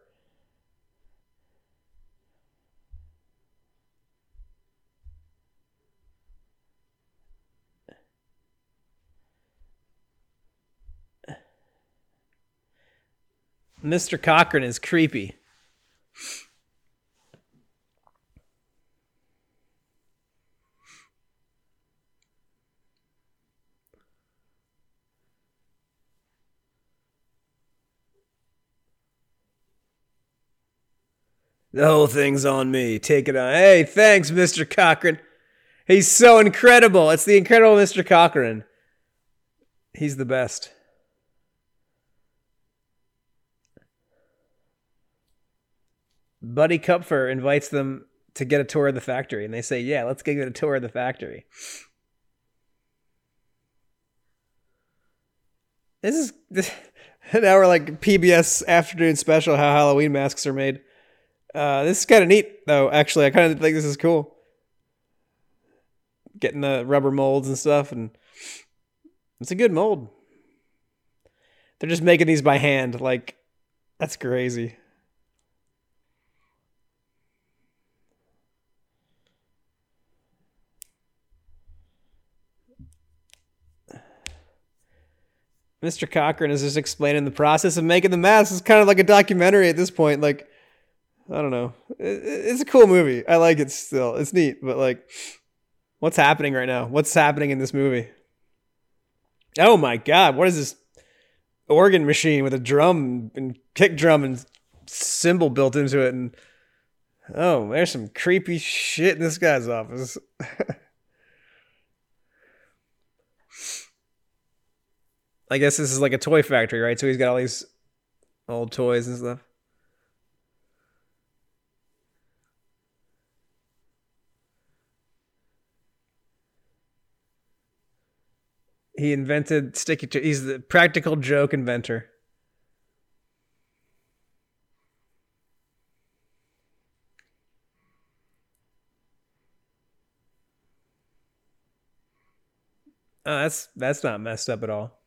Mr. Cochran is creepy. The whole thing's on me. Take it on. Hey, thanks, Mr. Cochran. He's so incredible. It's the incredible Mr. Cochran. He's the best. Buddy Kupfer invites them to get a tour of the factory, and they say, "Yeah, let's get a tour of the factory." This is this, now we're like PBS afternoon special how Halloween masks are made. Uh, this is kind of neat, though. Actually, I kind of think this is cool. Getting the rubber molds and stuff, and it's a good mold. They're just making these by hand. Like, that's crazy. Mr. Cochran is just explaining the process of making the mask. It's kind of like a documentary at this point. Like, I don't know. It's a cool movie. I like it still. It's neat, but like, what's happening right now? What's happening in this movie? Oh my god! What is this organ machine with a drum and kick drum and cymbal built into it? And oh, there's some creepy shit in this guy's office. I guess this is like a toy factory, right? So he's got all these old toys and stuff. He invented sticky. To- he's the practical joke inventor. Oh, that's that's not messed up at all.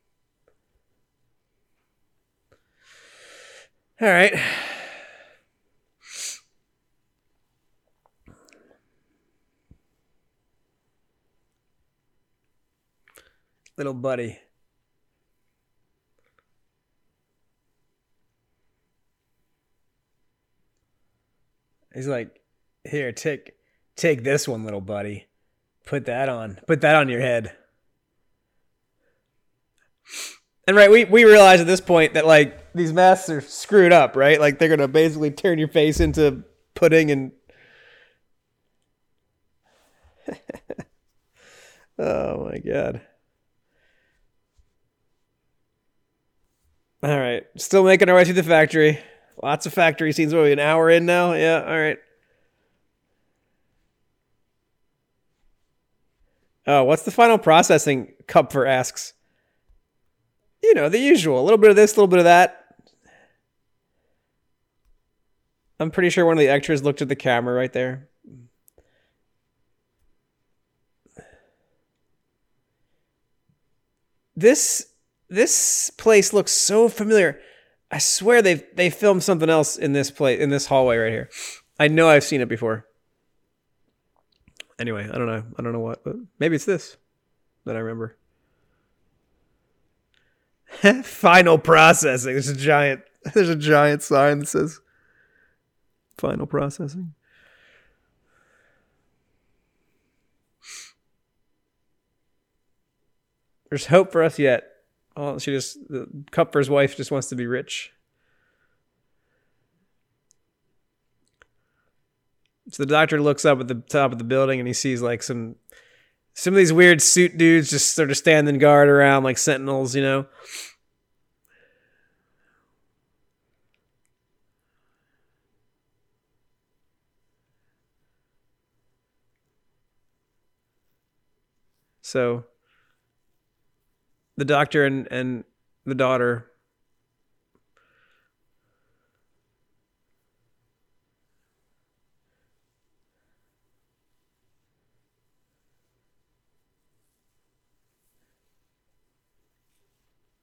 All right. Little buddy. He's like, "Here, take take this one, little buddy. Put that on. Put that on your head." And right, we we realize at this point that like these masks are screwed up, right? Like they're gonna basically turn your face into pudding and. oh my god. All right, still making our way through the factory. Lots of factory scenes. What are we, an hour in now? Yeah, all right. Oh, what's the final processing? Kupfer asks you know, the usual. A little bit of this, a little bit of that. I'm pretty sure one of the extras looked at the camera right there. This this place looks so familiar. I swear they they filmed something else in this place in this hallway right here. I know I've seen it before. Anyway, I don't know. I don't know what, but maybe it's this that I remember. final processing. There's a giant there's a giant sign that says final processing. There's hope for us yet. Oh, she just the Kupfer's wife just wants to be rich. So the doctor looks up at the top of the building and he sees like some some of these weird suit dudes just sort of standing guard around like sentinels, you know. So the doctor and, and the daughter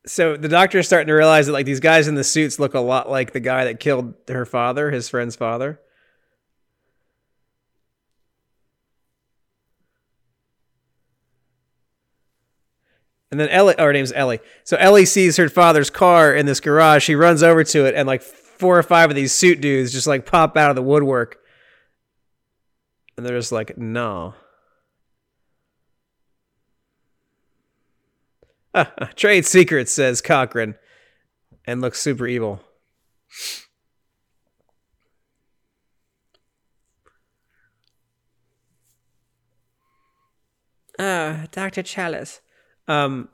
so the doctor is starting to realize that like these guys in the suits look a lot like the guy that killed her father, his friend's father. And then Ellie, oh, her name's Ellie. So Ellie sees her father's car in this garage. She runs over to it, and like four or five of these suit dudes just like pop out of the woodwork. And they're just like, no. Trade secrets, says Cochran, and looks super evil. Ah, uh, Dr. Challis. Um,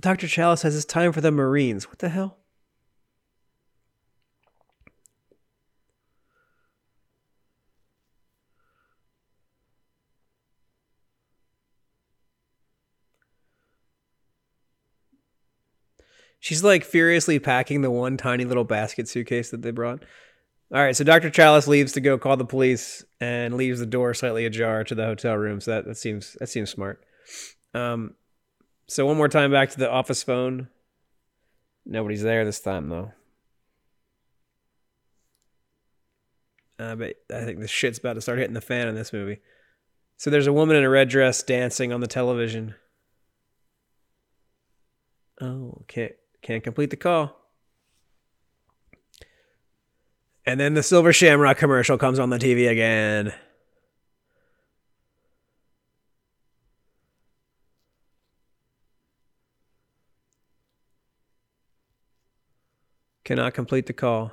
Dr. Challis says it's time for the Marines. What the hell? She's like furiously packing the one tiny little basket suitcase that they brought. All right, so Dr. Challis leaves to go call the police and leaves the door slightly ajar to the hotel room. So that, that seems that seems smart. Um, so one more time back to the office phone. Nobody's there this time though. Uh, but I think the shit's about to start hitting the fan in this movie. So there's a woman in a red dress dancing on the television. Oh, can't can't complete the call. And then the Silver Shamrock commercial comes on the TV again. Cannot complete the call.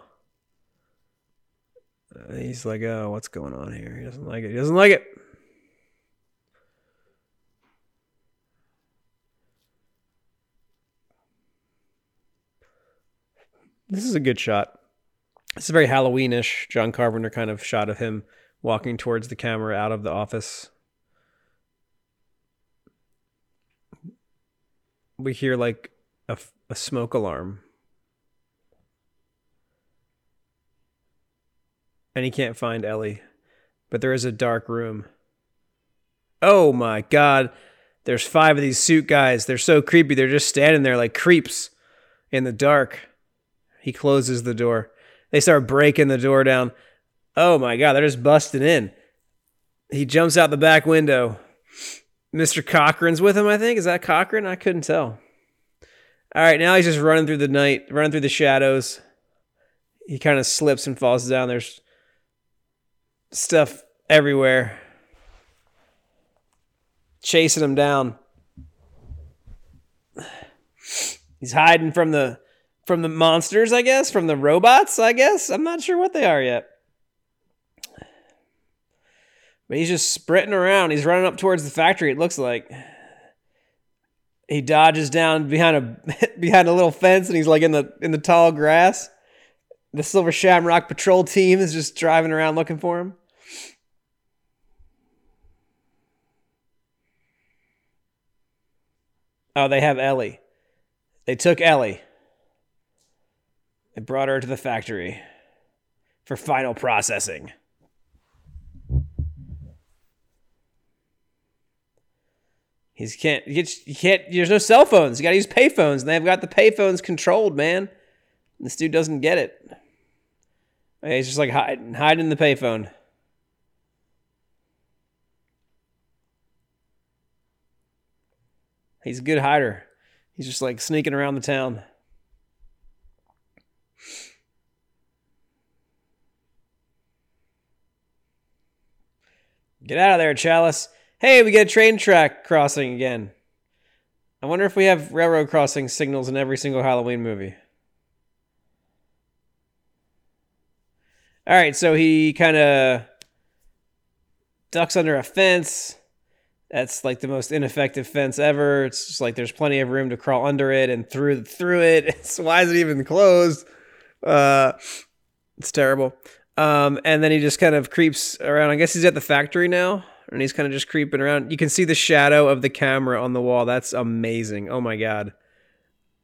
Uh, he's like, oh, what's going on here? He doesn't like it. He doesn't like it. This is a good shot. It's a very Halloweenish John Carpenter kind of shot of him walking towards the camera out of the office. We hear like a, a smoke alarm. And he can't find Ellie. But there is a dark room. Oh my god. There's five of these suit guys. They're so creepy. They're just standing there like creeps in the dark. He closes the door. They start breaking the door down. Oh my God, they're just busting in. He jumps out the back window. Mr. Cochran's with him, I think. Is that Cochran? I couldn't tell. All right, now he's just running through the night, running through the shadows. He kind of slips and falls down. There's stuff everywhere. Chasing him down. He's hiding from the from the monsters, I guess, from the robots, I guess. I'm not sure what they are yet. But he's just sprinting around. He's running up towards the factory, it looks like. He dodges down behind a behind a little fence and he's like in the in the tall grass. The Silver Shamrock patrol team is just driving around looking for him. Oh, they have Ellie. They took Ellie. They brought her to the factory for final processing. He can't. You can't. There's no cell phones. You got to use payphones, and they've got the payphones controlled, man. This dude doesn't get it. He's just like hiding, hiding the payphone. He's a good hider. He's just like sneaking around the town. Get out of there, Challis. Hey, we get a train track crossing again. I wonder if we have railroad crossing signals in every single Halloween movie. All right, so he kind of ducks under a fence. That's like the most ineffective fence ever. It's just like there's plenty of room to crawl under it and through through it. It's, why is it even closed? Uh, it's terrible. Um, and then he just kind of creeps around. I guess he's at the factory now, and he's kind of just creeping around. You can see the shadow of the camera on the wall. That's amazing. Oh my god,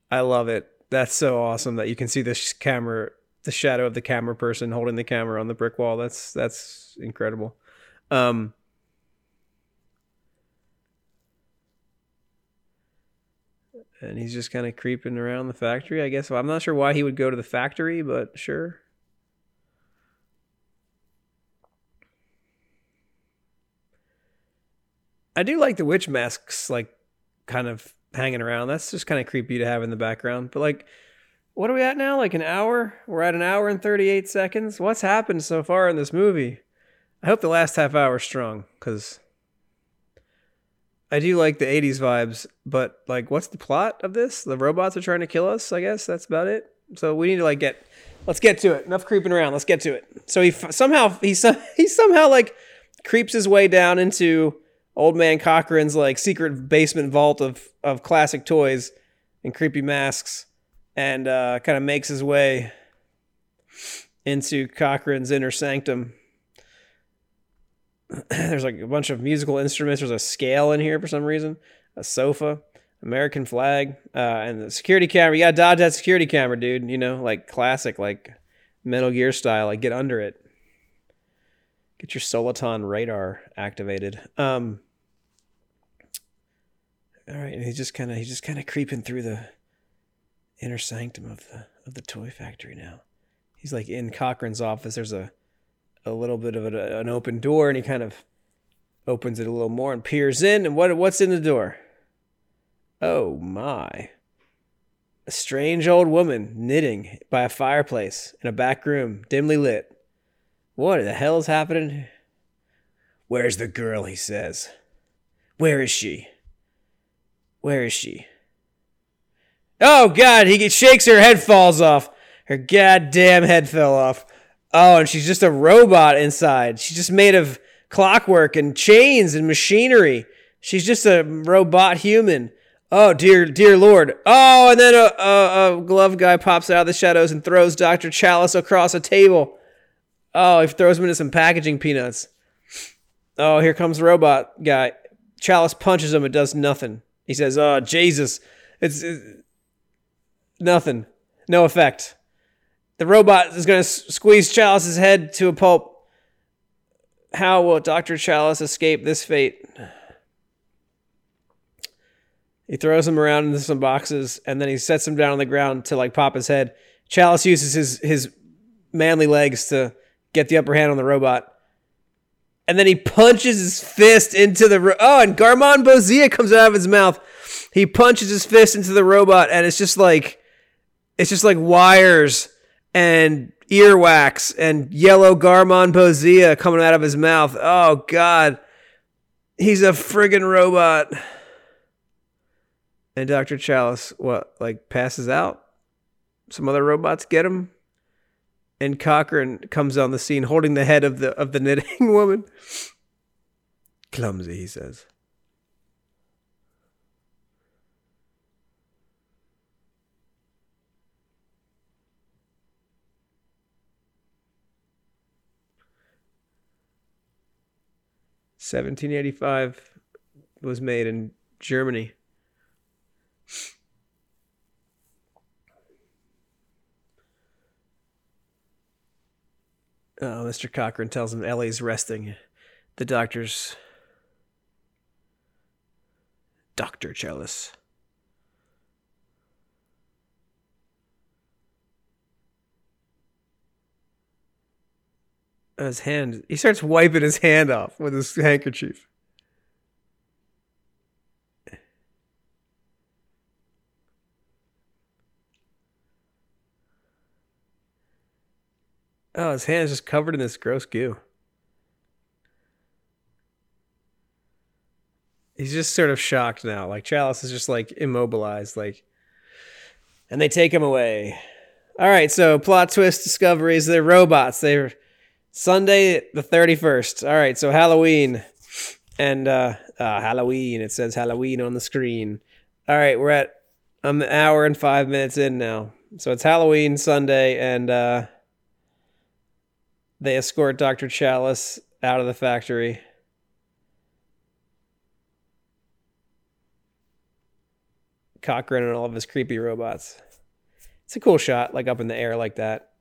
I love it. That's so awesome that you can see this camera, the shadow of the camera person holding the camera on the brick wall. That's that's incredible. Um, and he's just kind of creeping around the factory. I guess I'm not sure why he would go to the factory, but sure. I do like the witch masks, like kind of hanging around. That's just kind of creepy to have in the background. But like, what are we at now? Like an hour? We're at an hour and 38 seconds. What's happened so far in this movie? I hope the last half hour strong because I do like the 80s vibes. But like, what's the plot of this? The robots are trying to kill us. I guess that's about it. So we need to like get. Let's get to it. Enough creeping around. Let's get to it. So he somehow he he somehow like creeps his way down into old man Cochran's like secret basement vault of of classic toys and creepy masks, and uh, kind of makes his way into Cochran's inner sanctum. There's like a bunch of musical instruments. There's a scale in here for some reason, a sofa, American flag, uh, and the security camera. You got to dodge that security camera, dude. You know, like classic, like Metal Gear style. Like get under it. Get your Soliton radar activated. Um, all right, and he's just kind of he's just kind of creeping through the inner sanctum of the of the toy factory now. He's like in Cochran's office. There's a a little bit of a, an open door, and he kind of opens it a little more and peers in. And what what's in the door? Oh my! A strange old woman knitting by a fireplace in a back room, dimly lit. What the hell is happening? Where's the girl? He says. Where is she? Where is she? Oh God! He shakes her head, falls off. Her goddamn head fell off. Oh, and she's just a robot inside. She's just made of clockwork and chains and machinery. She's just a robot human. Oh dear, dear Lord. Oh, and then a, a, a glove guy pops out of the shadows and throws Dr. Challis across a table. Oh, he throws him into some packaging peanuts. Oh, here comes the robot guy. Challis punches him. It does nothing. He says, "Oh, Jesus, it's, it's nothing, no effect." The robot is going to squeeze Challis's head to a pulp. How will Dr. Challis escape this fate? He throws him around into some boxes and then he sets him down on the ground to like pop his head. Challis uses his his manly legs to get the upper hand on the robot. And then he punches his fist into the ro- oh, and Garmonbozia comes out of his mouth. He punches his fist into the robot, and it's just like it's just like wires and earwax and yellow Garmonbozia coming out of his mouth. Oh God, he's a friggin' robot. And Dr. Challis, what, like passes out? Some other robots get him? And Cochran comes on the scene holding the head of the of the knitting woman. Clumsy, he says. Seventeen eighty five was made in Germany. Uh, Mr. Cochran tells him Ellie's resting. The doctor's. Dr. Challis. His hand. He starts wiping his hand off with his handkerchief. Oh, his hand's just covered in this gross goo. He's just sort of shocked now. Like Challis is just like immobilized, like and they take him away. All right, so plot twist discoveries, they're robots. They're Sunday the 31st. All right, so Halloween. And uh, uh Halloween. It says Halloween on the screen. All right, we're at I'm an hour and 5 minutes in now. So it's Halloween Sunday and uh they escort Dr. Challis out of the factory. Cochran and all of his creepy robots. It's a cool shot, like up in the air like that.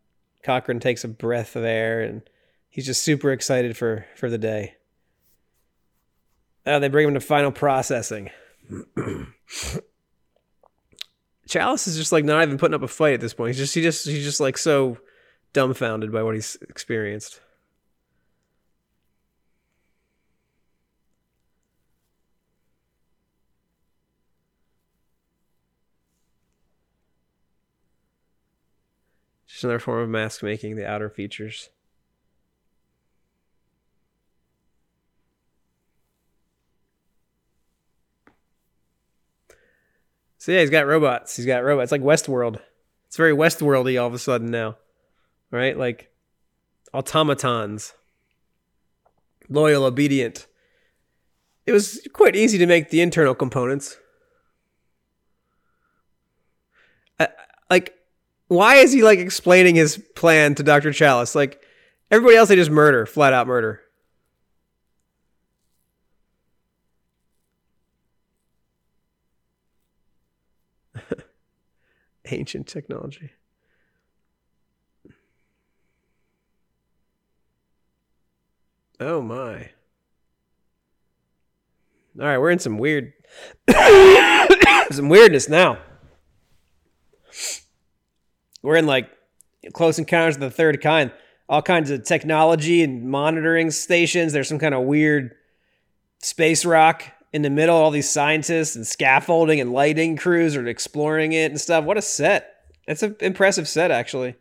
Cochran takes a breath of air and he's just super excited for for the day. Uh, they bring him to final processing. Challis is just like not even putting up a fight at this point. He's just he just he's just like so dumbfounded by what he's experienced. Just another form of mask making, the outer features. So yeah, he's got robots. He's got robots. It's like Westworld. It's very Westworldy all of a sudden now. Right? Like automatons. Loyal, obedient. It was quite easy to make the internal components. Like why is he like explaining his plan to Dr. Challis? Like everybody else they just murder, flat out murder. Ancient technology. Oh my. All right, we're in some weird some weirdness now. We're in like close encounters of the third kind. All kinds of technology and monitoring stations. There's some kind of weird space rock in the middle. All these scientists and scaffolding and lighting crews are exploring it and stuff. What a set! That's an impressive set, actually.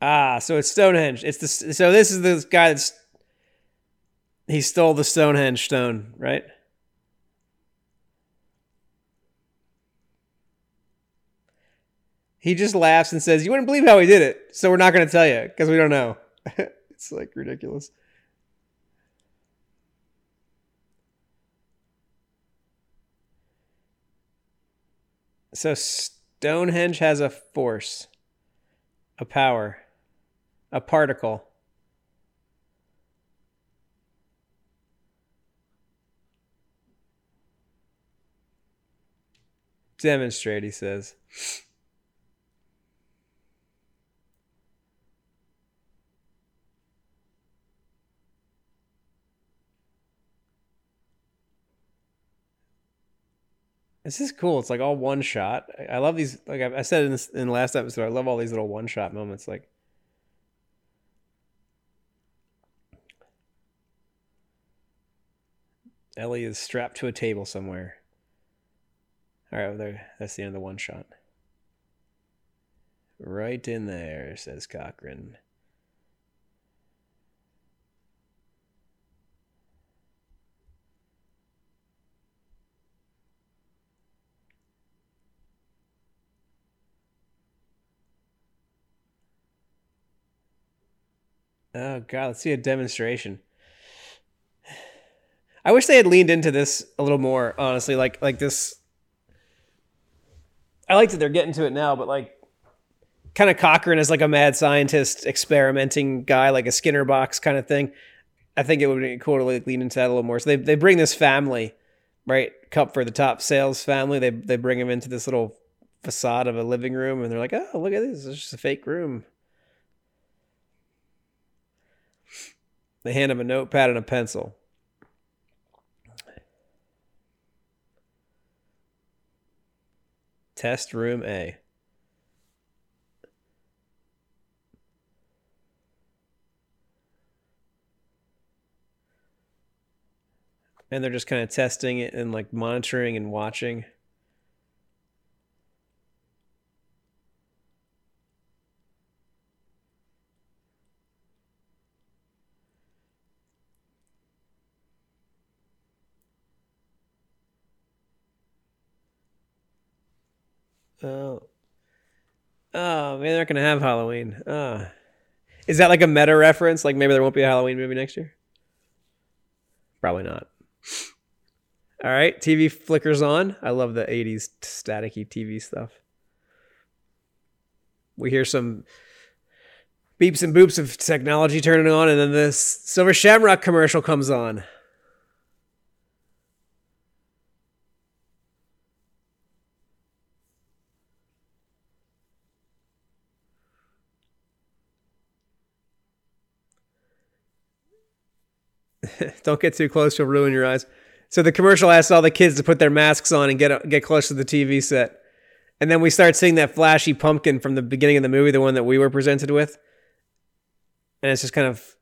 Ah, so it's Stonehenge. It's the so this is the guy that's he stole the Stonehenge stone, right? He just laughs and says, "You wouldn't believe how he did it, so we're not going to tell you because we don't know." it's like ridiculous. So Stonehenge has a force, a power, a particle. Demonstrate, he says. This is cool. It's like all one shot. I love these. Like I said in this, in the last episode, I love all these little one shot moments. Like Ellie is strapped to a table somewhere. All right, well, there. That's the end of the one shot. Right in there, says Cochran. Oh god, let's see a demonstration. I wish they had leaned into this a little more, honestly. Like like this I like that they're getting to it now, but like kind of Cochran as like a mad scientist experimenting guy, like a Skinner box kind of thing. I think it would be cool to like lean into that a little more. So they they bring this family, right? Cup for the top sales family. They they bring him into this little facade of a living room, and they're like, "Oh, look at this! It's just a fake room." They hand him a notepad and a pencil. Test room A. And they're just kind of testing it and like monitoring and watching. Oh. Oh, man, they're not gonna have Halloween. Oh. Is that like a meta reference? Like maybe there won't be a Halloween movie next year? Probably not. All right, TV flickers on. I love the 80s staticky TV stuff. We hear some beeps and boops of technology turning on, and then this Silver Shamrock commercial comes on. Don't get too close; you'll ruin your eyes. So the commercial asks all the kids to put their masks on and get get close to the TV set, and then we start seeing that flashy pumpkin from the beginning of the movie, the one that we were presented with, and it's just kind of,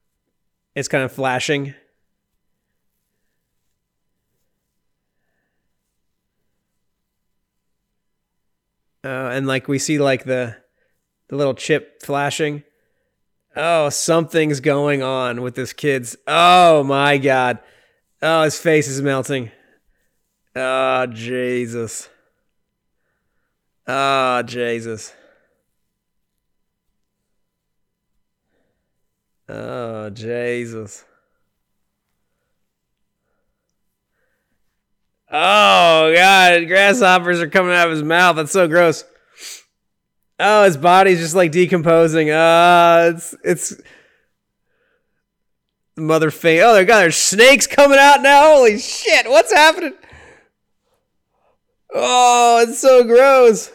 it's kind of flashing. Uh, and like we see like the the little chip flashing Oh, something's going on with this kid's. Oh my god. Oh, his face is melting. Oh, Jesus. Oh, Jesus. Oh, Jesus. Oh, God. Grasshoppers are coming out of his mouth. That's so gross. Oh, his body's just like decomposing. Uh it's it's mother. Oh, my God, there's snakes coming out now. Holy shit, what's happening? Oh, it's so gross.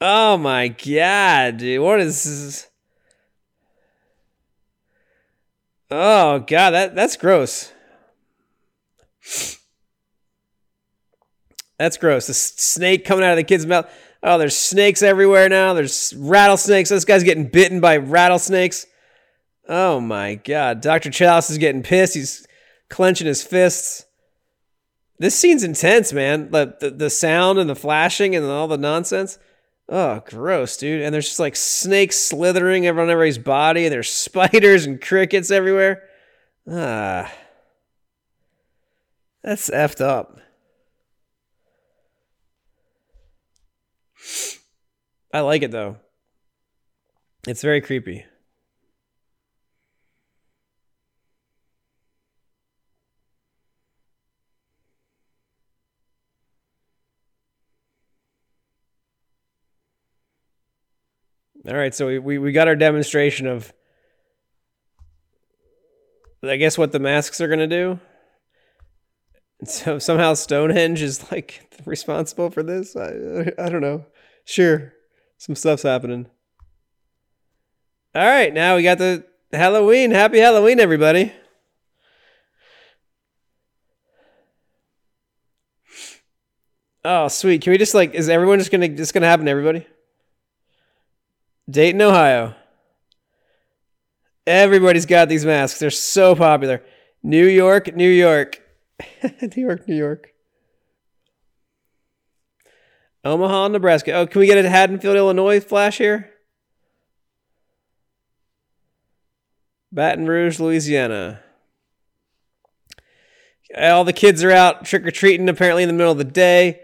Oh my god, dude. What is this? Oh god, that that's gross. That's gross. The snake coming out of the kid's mouth. Oh, there's snakes everywhere now. There's rattlesnakes. This guy's getting bitten by rattlesnakes. Oh my god. Dr. Challis is getting pissed. He's clenching his fists. This scene's intense, man. The, the, the sound and the flashing and all the nonsense. Oh, gross, dude. And there's just like snakes slithering around everybody's body, and there's spiders and crickets everywhere. Ah. That's effed up. I like it though. It's very creepy. All right, so we, we, we got our demonstration of, I guess, what the masks are going to do. So somehow Stonehenge is like responsible for this. I I don't know. Sure, some stuff's happening. All right, now we got the Halloween. Happy Halloween, everybody. Oh, sweet. Can we just like is everyone just gonna just gonna happen to everybody? Dayton, Ohio. Everybody's got these masks. They're so popular. New York, New York. New York, New York. Omaha, Nebraska. Oh, can we get a Haddonfield, Illinois flash here? Baton Rouge, Louisiana. All the kids are out trick or treating apparently in the middle of the day.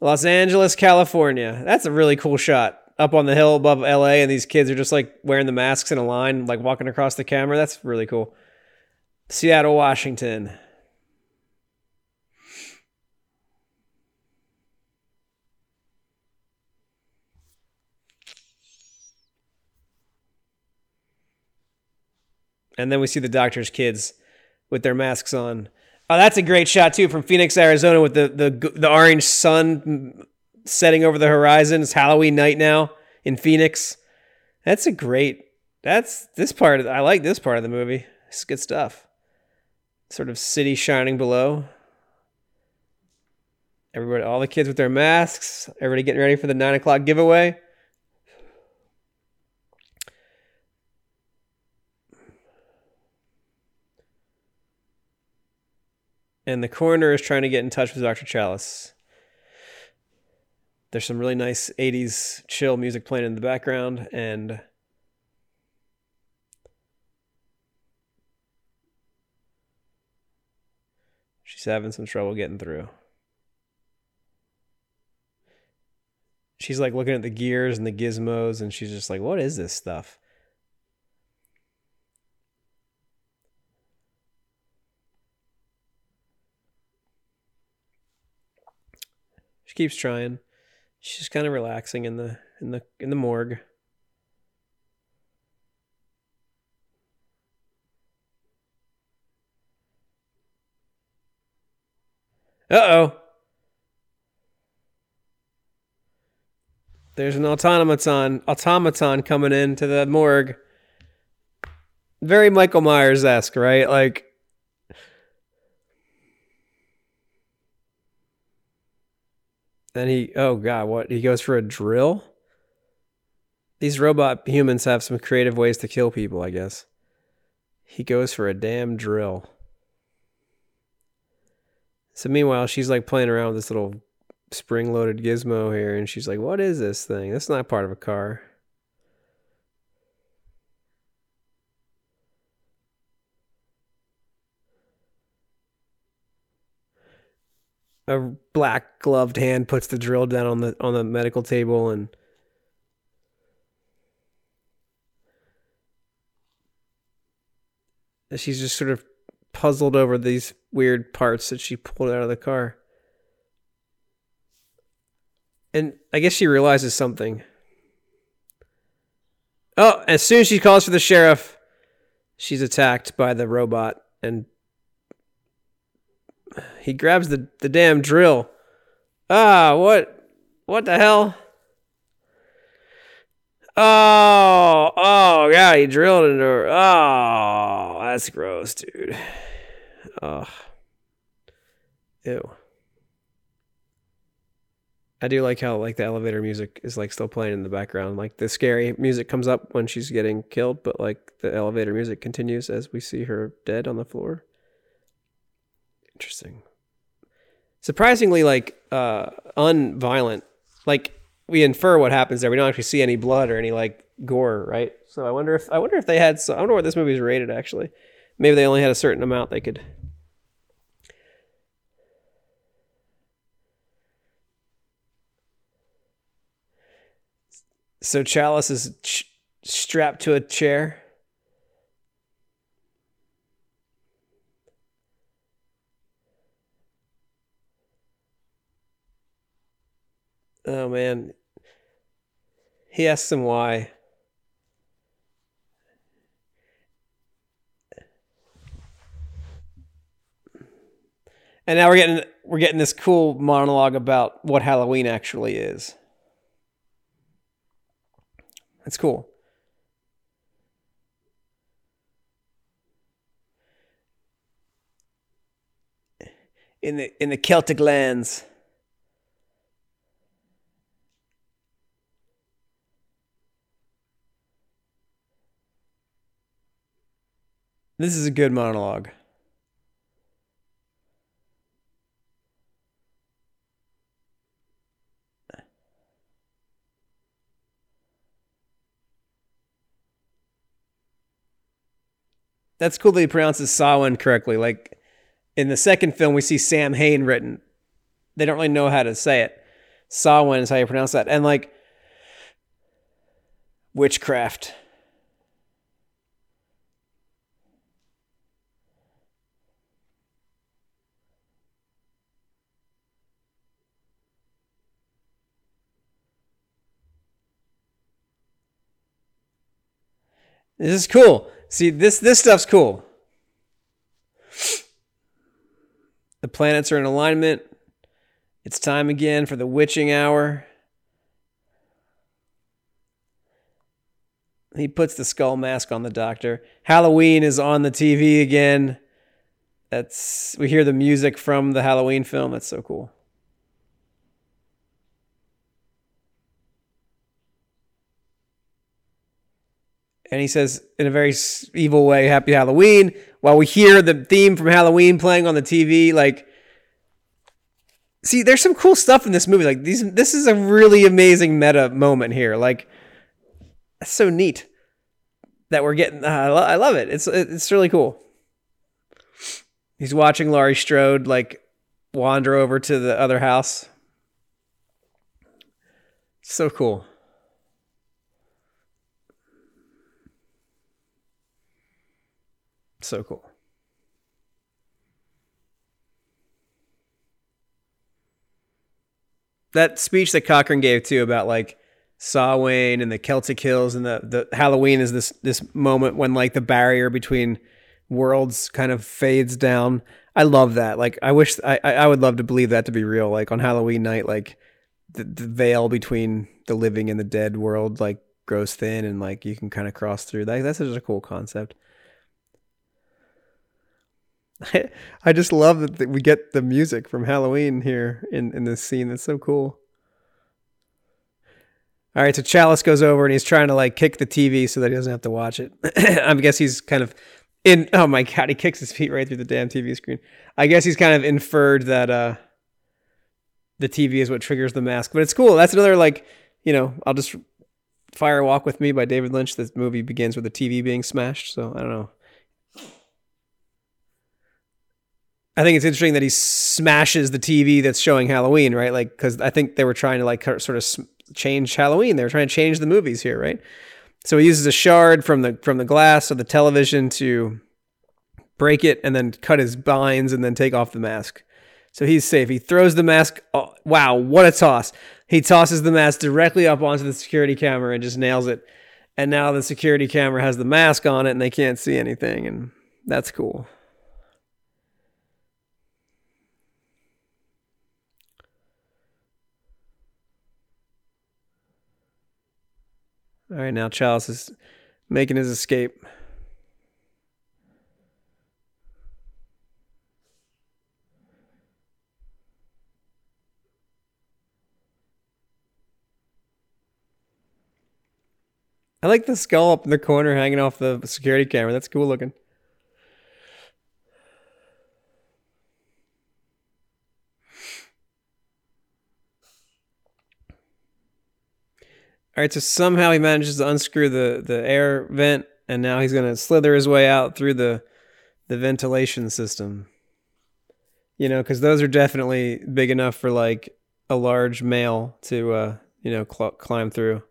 Los Angeles, California. That's a really cool shot. Up on the hill above LA, and these kids are just like wearing the masks in a line, like walking across the camera. That's really cool. Seattle, Washington. And then we see the doctor's kids with their masks on. Oh, that's a great shot too from Phoenix, Arizona, with the the the orange sun setting over the horizon. It's Halloween night now in Phoenix. That's a great. That's this part. Of, I like this part of the movie. It's good stuff. Sort of city shining below. Everybody, all the kids with their masks. Everybody getting ready for the nine o'clock giveaway. and the coroner is trying to get in touch with Dr. Challis. There's some really nice 80s chill music playing in the background, and she's having some trouble getting through. She's like looking at the gears and the gizmos, and she's just like, What is this stuff? Keeps trying. She's just kind of relaxing in the in the in the morgue. Uh oh. There's an automaton automaton coming into the morgue. Very Michael Myers esque, right? Like Then he oh god, what? He goes for a drill? These robot humans have some creative ways to kill people, I guess. He goes for a damn drill. So meanwhile, she's like playing around with this little spring loaded gizmo here and she's like, "What is this thing? That's not part of a car." A black gloved hand puts the drill down on the on the medical table and she's just sort of puzzled over these weird parts that she pulled out of the car. And I guess she realizes something. Oh, as soon as she calls for the sheriff, she's attacked by the robot and he grabs the, the damn drill. Ah, what what the hell? Oh, oh, yeah, he drilled into her. Oh, that's gross, dude. Oh. Ew. I do like how like the elevator music is like still playing in the background. Like the scary music comes up when she's getting killed, but like the elevator music continues as we see her dead on the floor. Interesting. Surprisingly, like uh, unviolent. Like we infer what happens there. We don't actually see any blood or any like gore, right? So I wonder if I wonder if they had. So, I wonder what this movie is rated actually. Maybe they only had a certain amount they could. So Challis is ch- strapped to a chair. Oh man. He asks him why. And now we're getting we're getting this cool monologue about what Halloween actually is. That's cool. In the in the Celtic lands. This is a good monologue. That's cool that he pronounces Samhain correctly. Like in the second film, we see Sam Hain written. They don't really know how to say it. Samhain is how you pronounce that. And like witchcraft. This is cool. See, this this stuff's cool. The planets are in alignment. It's time again for the witching hour. He puts the skull mask on the doctor. Halloween is on the TV again. That's we hear the music from the Halloween film. That's so cool. And he says in a very evil way, "Happy Halloween." While we hear the theme from Halloween playing on the TV, like, see, there's some cool stuff in this movie. Like these, this is a really amazing meta moment here. Like, that's so neat that we're getting. Uh, I, lo- I love it. It's it's really cool. He's watching Laurie Strode like wander over to the other house. So cool. So cool. That speech that Cochran gave too about like Samhain and the Celtic Hills and the, the Halloween is this this moment when like the barrier between worlds kind of fades down. I love that. Like I wish I I would love to believe that to be real. Like on Halloween night, like the, the veil between the living and the dead world like grows thin and like you can kind of cross through. That that's just a cool concept. I, just love that we get the music from Halloween here in, in this scene. That's so cool. All right, so Challis goes over and he's trying to like kick the TV so that he doesn't have to watch it. I guess he's kind of in. Oh my god, he kicks his feet right through the damn TV screen. I guess he's kind of inferred that uh, the TV is what triggers the mask. But it's cool. That's another like, you know, I'll just Fire Walk with Me by David Lynch. This movie begins with the TV being smashed. So I don't know. I think it's interesting that he smashes the TV that's showing Halloween, right? Like, because I think they were trying to like sort of change Halloween. They were trying to change the movies here, right? So he uses a shard from the from the glass of the television to break it, and then cut his binds, and then take off the mask. So he's safe. He throws the mask. Oh, wow, what a toss! He tosses the mask directly up onto the security camera and just nails it. And now the security camera has the mask on it, and they can't see anything, and that's cool. All right, now Challis is making his escape. I like the skull up in the corner hanging off the security camera. That's cool looking. All right, so somehow he manages to unscrew the, the air vent, and now he's to slither his way out through the the ventilation system. You know, because those are definitely big enough for like a large male to, uh, you know, cl- climb through.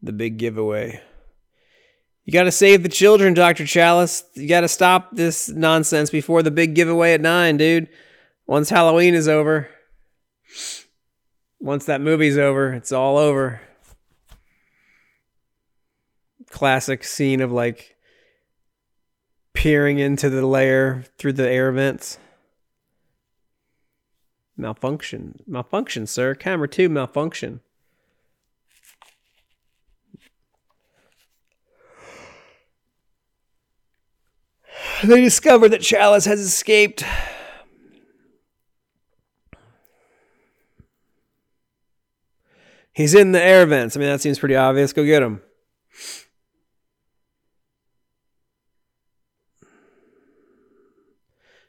The big giveaway. You got to save the children, Dr. Challis. You got to stop this nonsense before the big giveaway at nine, dude. Once Halloween is over, once that movie's over, it's all over. Classic scene of like peering into the lair through the air vents. Malfunction. Malfunction, sir. Camera two, malfunction. They discover that Challis has escaped. He's in the air vents. I mean, that seems pretty obvious. Go get him.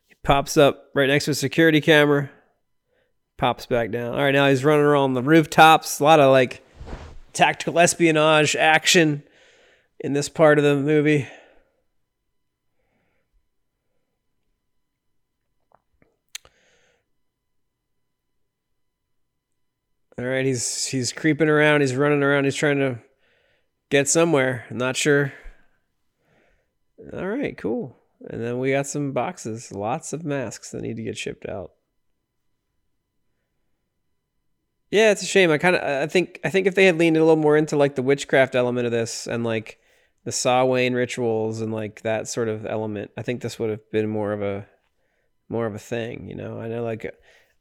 He pops up right next to a security camera. Pops back down. All right, now he's running around the rooftops. A lot of like tactical espionage action in this part of the movie. All right, he's he's creeping around, he's running around, he's trying to get somewhere. I'm not sure. All right, cool. And then we got some boxes, lots of masks that need to get shipped out. Yeah, it's a shame. I kind of I think I think if they had leaned a little more into like the witchcraft element of this and like the Samhain rituals and like that sort of element, I think this would have been more of a more of a thing, you know. I know like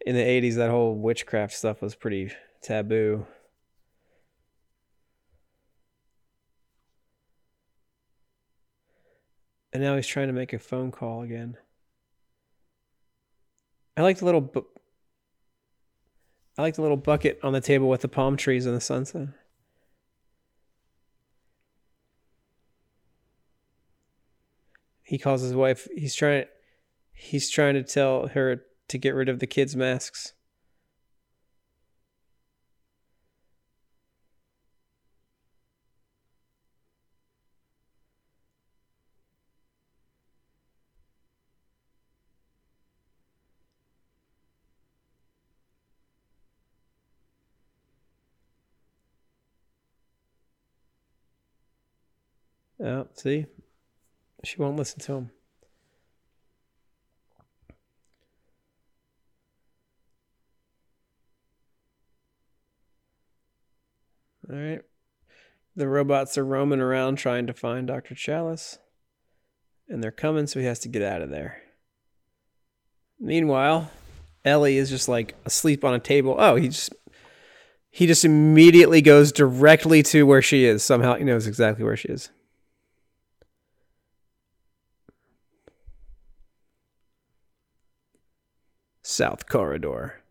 in the 80s that whole witchcraft stuff was pretty taboo. And now he's trying to make a phone call again. I like the little bu- I like the little bucket on the table with the palm trees and the sunset. He calls his wife. He's trying he's trying to tell her to get rid of the kids' masks. See? She won't listen to him. All right. The robots are roaming around trying to find Dr. Challis. And they're coming, so he has to get out of there. Meanwhile, Ellie is just like asleep on a table. Oh, he just he just immediately goes directly to where she is. Somehow he knows exactly where she is. South Corridor.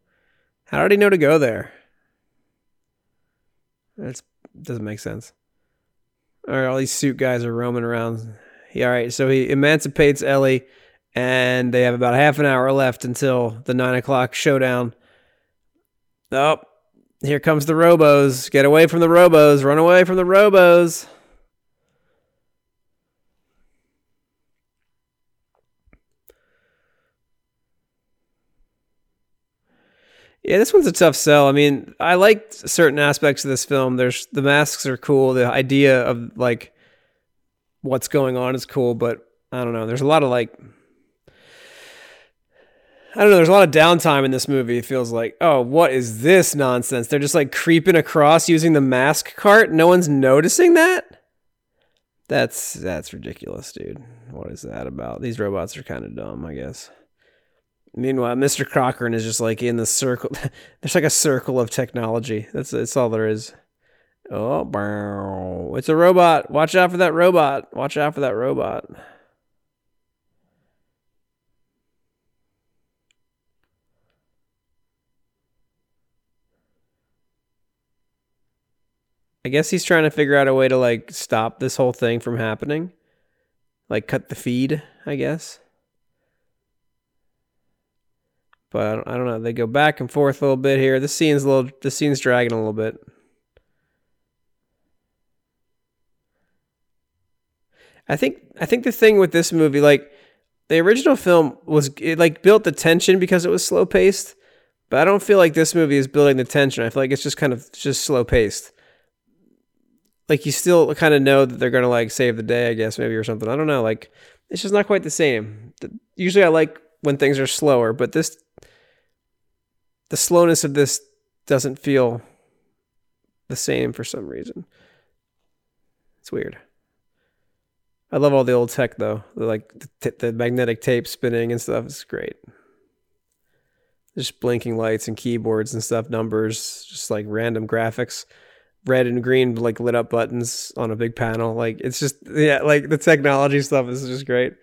How did he know to go there? That doesn't make sense. All right, all these suit guys are roaming around. All right, so he emancipates Ellie, and they have about half an hour left until the nine o'clock showdown. Oh, here comes the Robos. Get away from the Robos. Run away from the Robos. Yeah, this one's a tough sell. I mean, I liked certain aspects of this film. There's the masks are cool. The idea of like what's going on is cool, but I don't know. There's a lot of like I don't know. There's a lot of downtime in this movie. It feels like, oh, what is this nonsense? They're just like creeping across using the mask cart. No one's noticing that. That's that's ridiculous, dude. What is that about? These robots are kind of dumb, I guess. Meanwhile, Mr. Cochran is just like in the circle. There's like a circle of technology. That's that's all there is. Oh, bow. it's a robot. Watch out for that robot. Watch out for that robot. I guess he's trying to figure out a way to like stop this whole thing from happening. Like cut the feed, I guess. But I don't, I don't know. They go back and forth a little bit here. This scene's a little. The scene's dragging a little bit. I think. I think the thing with this movie, like the original film, was it like built the tension because it was slow paced. But I don't feel like this movie is building the tension. I feel like it's just kind of just slow paced. Like you still kind of know that they're gonna like save the day, I guess maybe or something. I don't know. Like it's just not quite the same. Usually I like when things are slower, but this the slowness of this doesn't feel the same for some reason. It's weird. I love all the old tech though, the, like the, t- the magnetic tape spinning and stuff. It's great. Just blinking lights and keyboards and stuff, numbers, just like random graphics, red and green like lit up buttons on a big panel. Like it's just yeah, like the technology stuff is just great.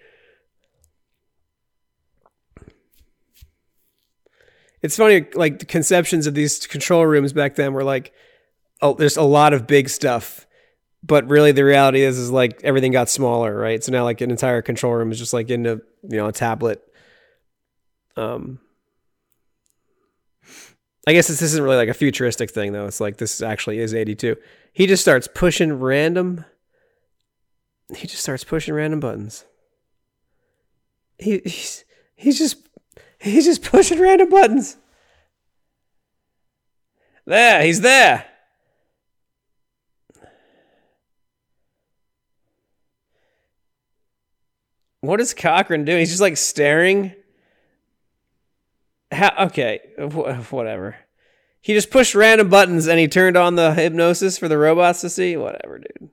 It's funny like the conceptions of these control rooms back then were like oh there's a lot of big stuff but really the reality is is like everything got smaller right? So now like an entire control room is just like into you know a tablet. Um i guess this isn't really like a futuristic thing though. It's like this actually is 82 he just starts pushing random he just starts pushing random buttons. He he's, he's just He's just pushing random buttons. There, he's there. What is Cochran doing? He's just like staring. How, okay, whatever. He just pushed random buttons and he turned on the hypnosis for the robots to see. Whatever, dude.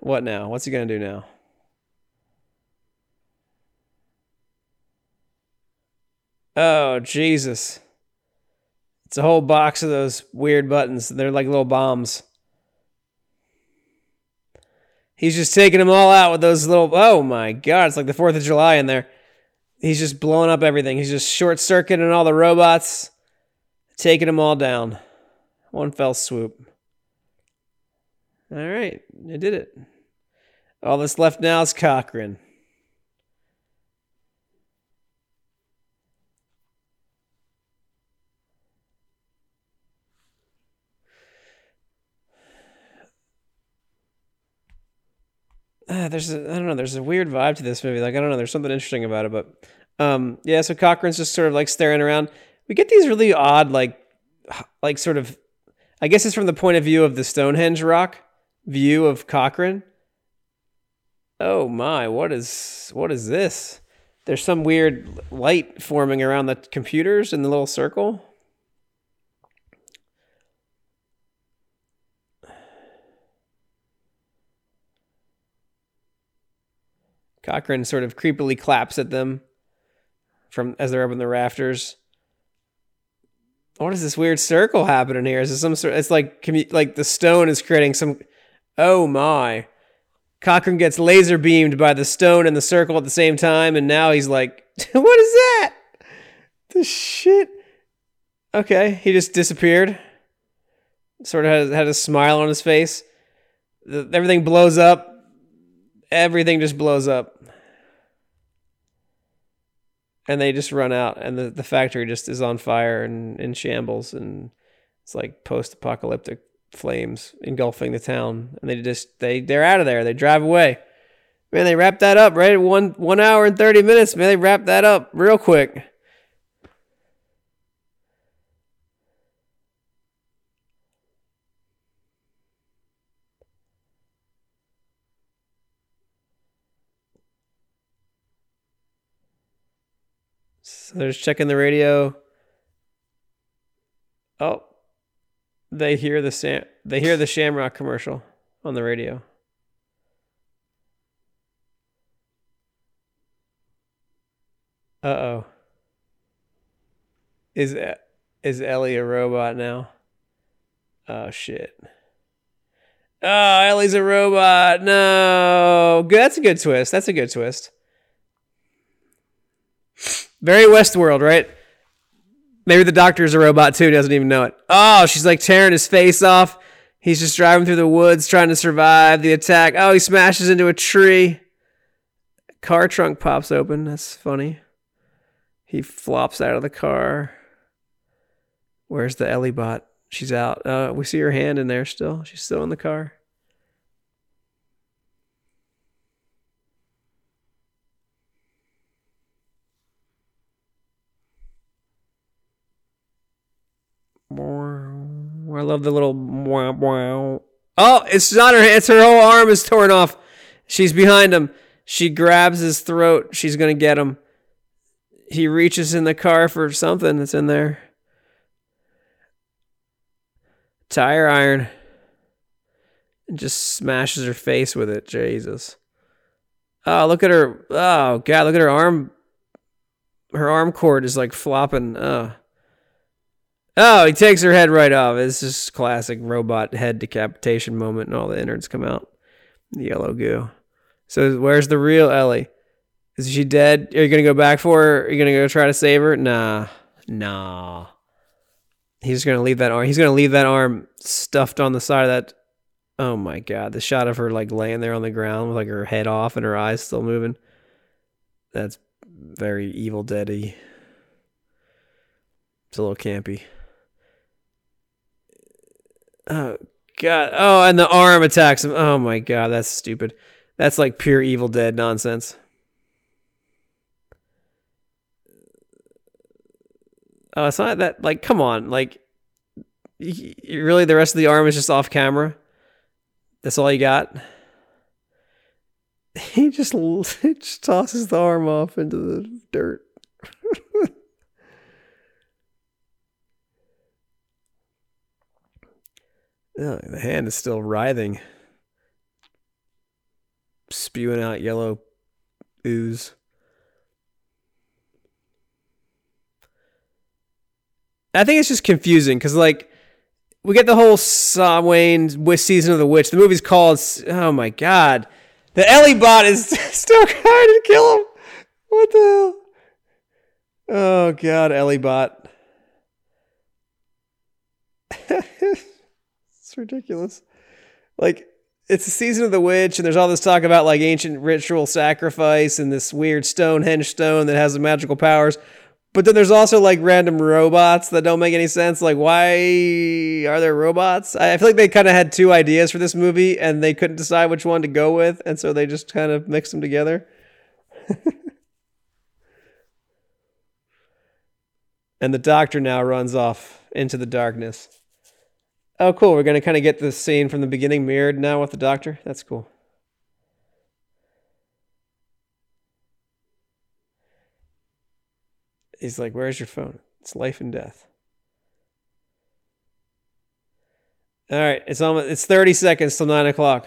What now? What's he gonna do now? Oh, Jesus. It's a whole box of those weird buttons. They're like little bombs. He's just taking them all out with those little. Oh my God. It's like the 4th of July in there. He's just blowing up everything. He's just short circuiting all the robots, taking them all down. One fell swoop. All right. I did it. All that's left now is Cochran. Uh, there's a, I don't know there's a weird vibe to this movie like I don't know there's something interesting about it but um yeah so Cochran's just sort of like staring around we get these really odd like like sort of I guess it's from the point of view of the Stonehenge rock view of Cochran Oh my, what is what is this? There's some weird light forming around the computers in the little circle. Cochran sort of creepily claps at them from as they're up in the rafters. What is this weird circle happening here? Is this some sort? It's like like the stone is creating some. Oh my! Cochran gets laser beamed by the stone and the circle at the same time, and now he's like, "What is that? The shit." Okay, he just disappeared. Sort of had, had a smile on his face. The, everything blows up. Everything just blows up and they just run out and the, the factory just is on fire and in shambles and it's like post-apocalyptic flames engulfing the town. And they just they they're out of there. They drive away. Man they wrap that up right? One one hour and 30 minutes. Man they wrap that up real quick They're just checking the radio. Oh, they hear the Sam- they hear the Shamrock commercial on the radio. Uh oh. Is is Ellie a robot now? Oh shit. Oh, Ellie's a robot. No. That's a good twist. That's a good twist. Very Westworld, right? Maybe the doctor's a robot too, doesn't even know it. Oh, she's like tearing his face off. He's just driving through the woods trying to survive the attack. Oh, he smashes into a tree. Car trunk pops open. That's funny. He flops out of the car. Where's the Ellie bot? She's out. Uh, we see her hand in there still. She's still in the car. I love the little wow wow. Oh, it's not her. It's her whole arm is torn off. She's behind him. She grabs his throat. She's gonna get him. He reaches in the car for something that's in there. Tire iron. And just smashes her face with it. Jesus. Oh, look at her. Oh, God. Look at her arm. Her arm cord is like flopping. Oh. Oh, he takes her head right off. It's just classic robot head decapitation moment, and all the innards come out. Yellow goo. So where's the real Ellie? Is she dead? Are you gonna go back for her? Are you gonna go try to save her? Nah, nah. He's gonna leave that arm. He's gonna leave that arm stuffed on the side of that. Oh my god! The shot of her like laying there on the ground with like her head off and her eyes still moving. That's very Evil Deady. It's a little campy. Oh god. Oh, and the arm attacks him. Oh my god, that's stupid. That's like pure Evil Dead nonsense. Oh, it's not that. Like, come on. Like, really, the rest of the arm is just off camera. That's all you got. He just, just tosses the arm off into the dirt. Oh, the hand is still writhing, spewing out yellow ooze. I think it's just confusing because, like, we get the whole Saw Samhain season of the witch. The movie's called. Oh my god, the Ellie bot is still trying to kill him. What the hell? Oh god, Ellie bot. ridiculous. Like it's the season of the witch, and there's all this talk about like ancient ritual sacrifice and this weird Stonehenge stone that has the magical powers. But then there's also like random robots that don't make any sense. Like, why are there robots? I feel like they kind of had two ideas for this movie and they couldn't decide which one to go with. And so they just kind of mixed them together. and the doctor now runs off into the darkness. Oh, cool. We're going to kind of get the scene from the beginning mirrored now with the doctor. That's cool. He's like, Where's your phone? It's life and death. All right. It's almost, it's 30 seconds till nine o'clock.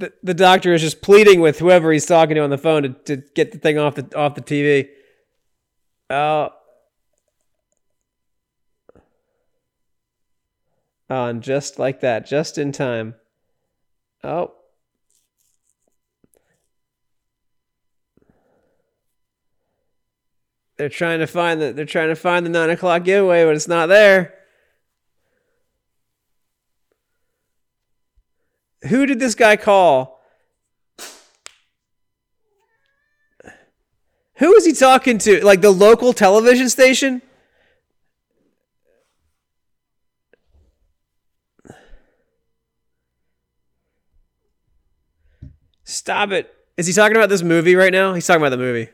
The, the doctor is just pleading with whoever he's talking to on the phone to, to get the thing off the off the TV. Oh. Uh, oh, uh, and just like that, just in time. Oh. They're trying to find the they're trying to find the nine o'clock giveaway, but it's not there. Who did this guy call? Who is he talking to? Like the local television station? Stop it. Is he talking about this movie right now? He's talking about the movie.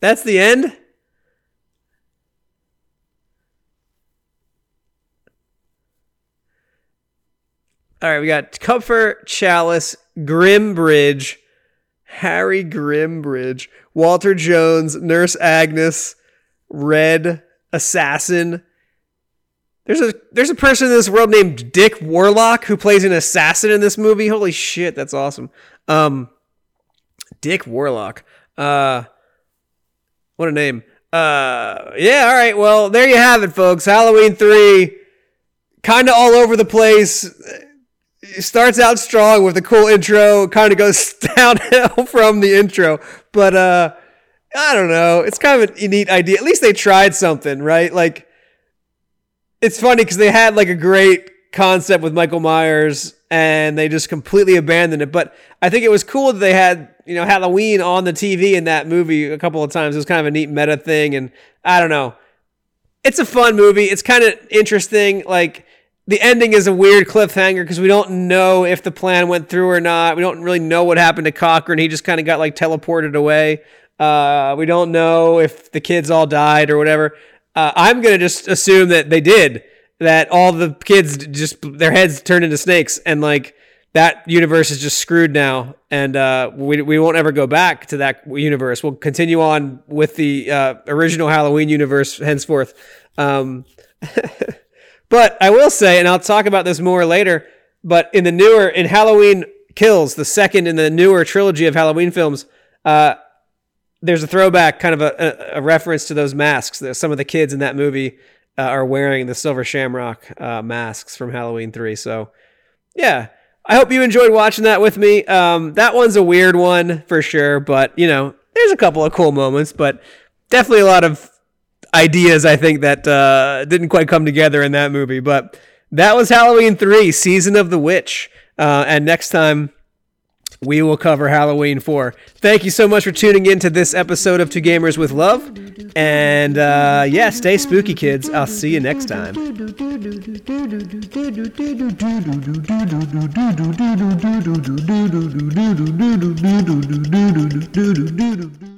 That's the end? All right, we got Comfort, Challis, Grimbridge, Harry Grimbridge, Walter Jones, Nurse Agnes, Red, Assassin. There's a there's a person in this world named Dick Warlock who plays an assassin in this movie. Holy shit, that's awesome. Um, Dick Warlock. Uh, what a name. Uh, yeah, all right. Well, there you have it, folks. Halloween 3, kind of all over the place. It starts out strong with a cool intro, kind of goes downhill from the intro. But, uh, I don't know. It's kind of a neat idea. At least they tried something, right? Like, it's funny because they had like a great concept with Michael Myers and they just completely abandoned it. But I think it was cool that they had, you know, Halloween on the TV in that movie a couple of times. It was kind of a neat meta thing. And I don't know. It's a fun movie. It's kind of interesting. Like, the ending is a weird cliffhanger because we don't know if the plan went through or not. We don't really know what happened to Cochran. He just kind of got like teleported away. Uh, we don't know if the kids all died or whatever. Uh, I'm gonna just assume that they did. That all the kids just their heads turned into snakes, and like that universe is just screwed now, and uh, we we won't ever go back to that universe. We'll continue on with the uh, original Halloween universe henceforth. Um, but I will say, and I'll talk about this more later. But in the newer in Halloween Kills, the second in the newer trilogy of Halloween films, uh, there's a throwback, kind of a, a, reference to those masks that some of the kids in that movie uh, are wearing the silver shamrock uh, masks from Halloween 3. So, yeah, I hope you enjoyed watching that with me. Um, that one's a weird one for sure, but you know, there's a couple of cool moments, but definitely a lot of ideas I think that uh, didn't quite come together in that movie. But that was Halloween 3, Season of the Witch. Uh, and next time, we will cover Halloween 4. Thank you so much for tuning in to this episode of Two Gamers with Love. And uh, yeah, stay spooky, kids. I'll see you next time.